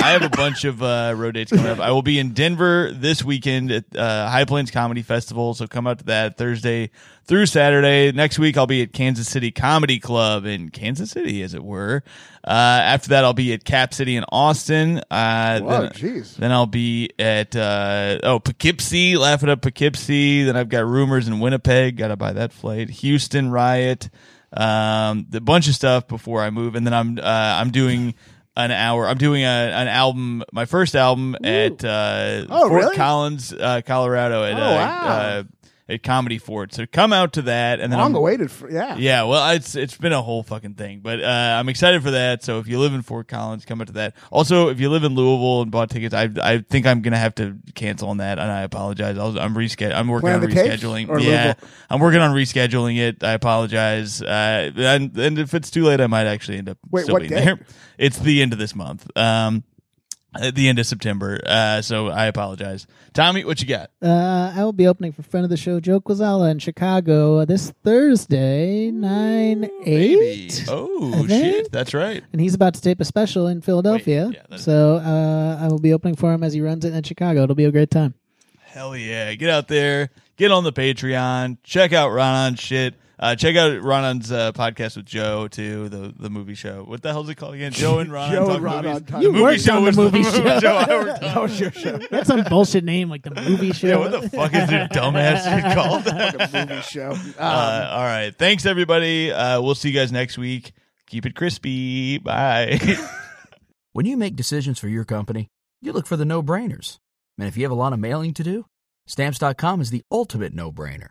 I have a bunch of uh, road dates coming up. I will be in Denver this weekend at uh, High Plains Comedy Festival, so come out to that Thursday through Saturday. Next week I'll be at Kansas City Comedy Club in Kansas City, as it were. Uh, after that I'll be at Cap City in Austin. Uh, Whoa, then, jeez. then I'll be at uh, oh Poughkeepsie, laughing up Poughkeepsie. Then I've got rumors in Winnipeg. Got to buy that flight. Houston Riot. Um, the bunch of stuff before I move, and then I'm uh, I'm doing an hour. I'm doing a, an album, my first album at uh, Oh, Fort really? Collins, uh, Colorado, at Oh, uh, wow. At Comedy Fort. So come out to that, and then Long I'm, awaited. For, yeah. yeah, well, it's it's been a whole fucking thing, but uh, I'm excited for that. So if you live in Fort Collins, come out to that. Also, if you live in Louisville and bought tickets, I I think I'm gonna have to cancel on that, and I apologize. I'll, I'm reschedule. I'm working Plan on rescheduling. Yeah, Louisville? I'm working on rescheduling it. I apologize. Uh, and, and if it's too late, I might actually end up Wait, still what being day? there. It's the end of this month. Um, at the end of September. Uh, so I apologize. Tommy, what you got? Uh, I will be opening for friend of the show, Joe Kwaselow, in Chicago uh, this Thursday, 9 8. Oh shit, that's right. And he's about to tape a special in Philadelphia. Wait, yeah, so uh, I will be opening for him as he runs it in Chicago. It'll be a great time. Hell yeah. Get out there, get on the Patreon, check out Raanan's shit. Uh, check out Raanan's uh, podcast with Joe too, the the movie show. What the hell's it called again? Joe and <laughs> Raanan Joe talk and Raanan movies. talk- The You movie show on the was movie <laughs> show. I worked on. That was your show. <laughs> That's some bullshit name like the movie show. Yeah, what the fuck is your dumbass shit called? The movie show. Um, uh, all right, thanks everybody. Uh, we'll see you guys next week. Keep it crispy. Bye. When you make decisions for your company, you look for the no brainers. And if you have a lot of mailing to do, stamps.com is the ultimate no brainer.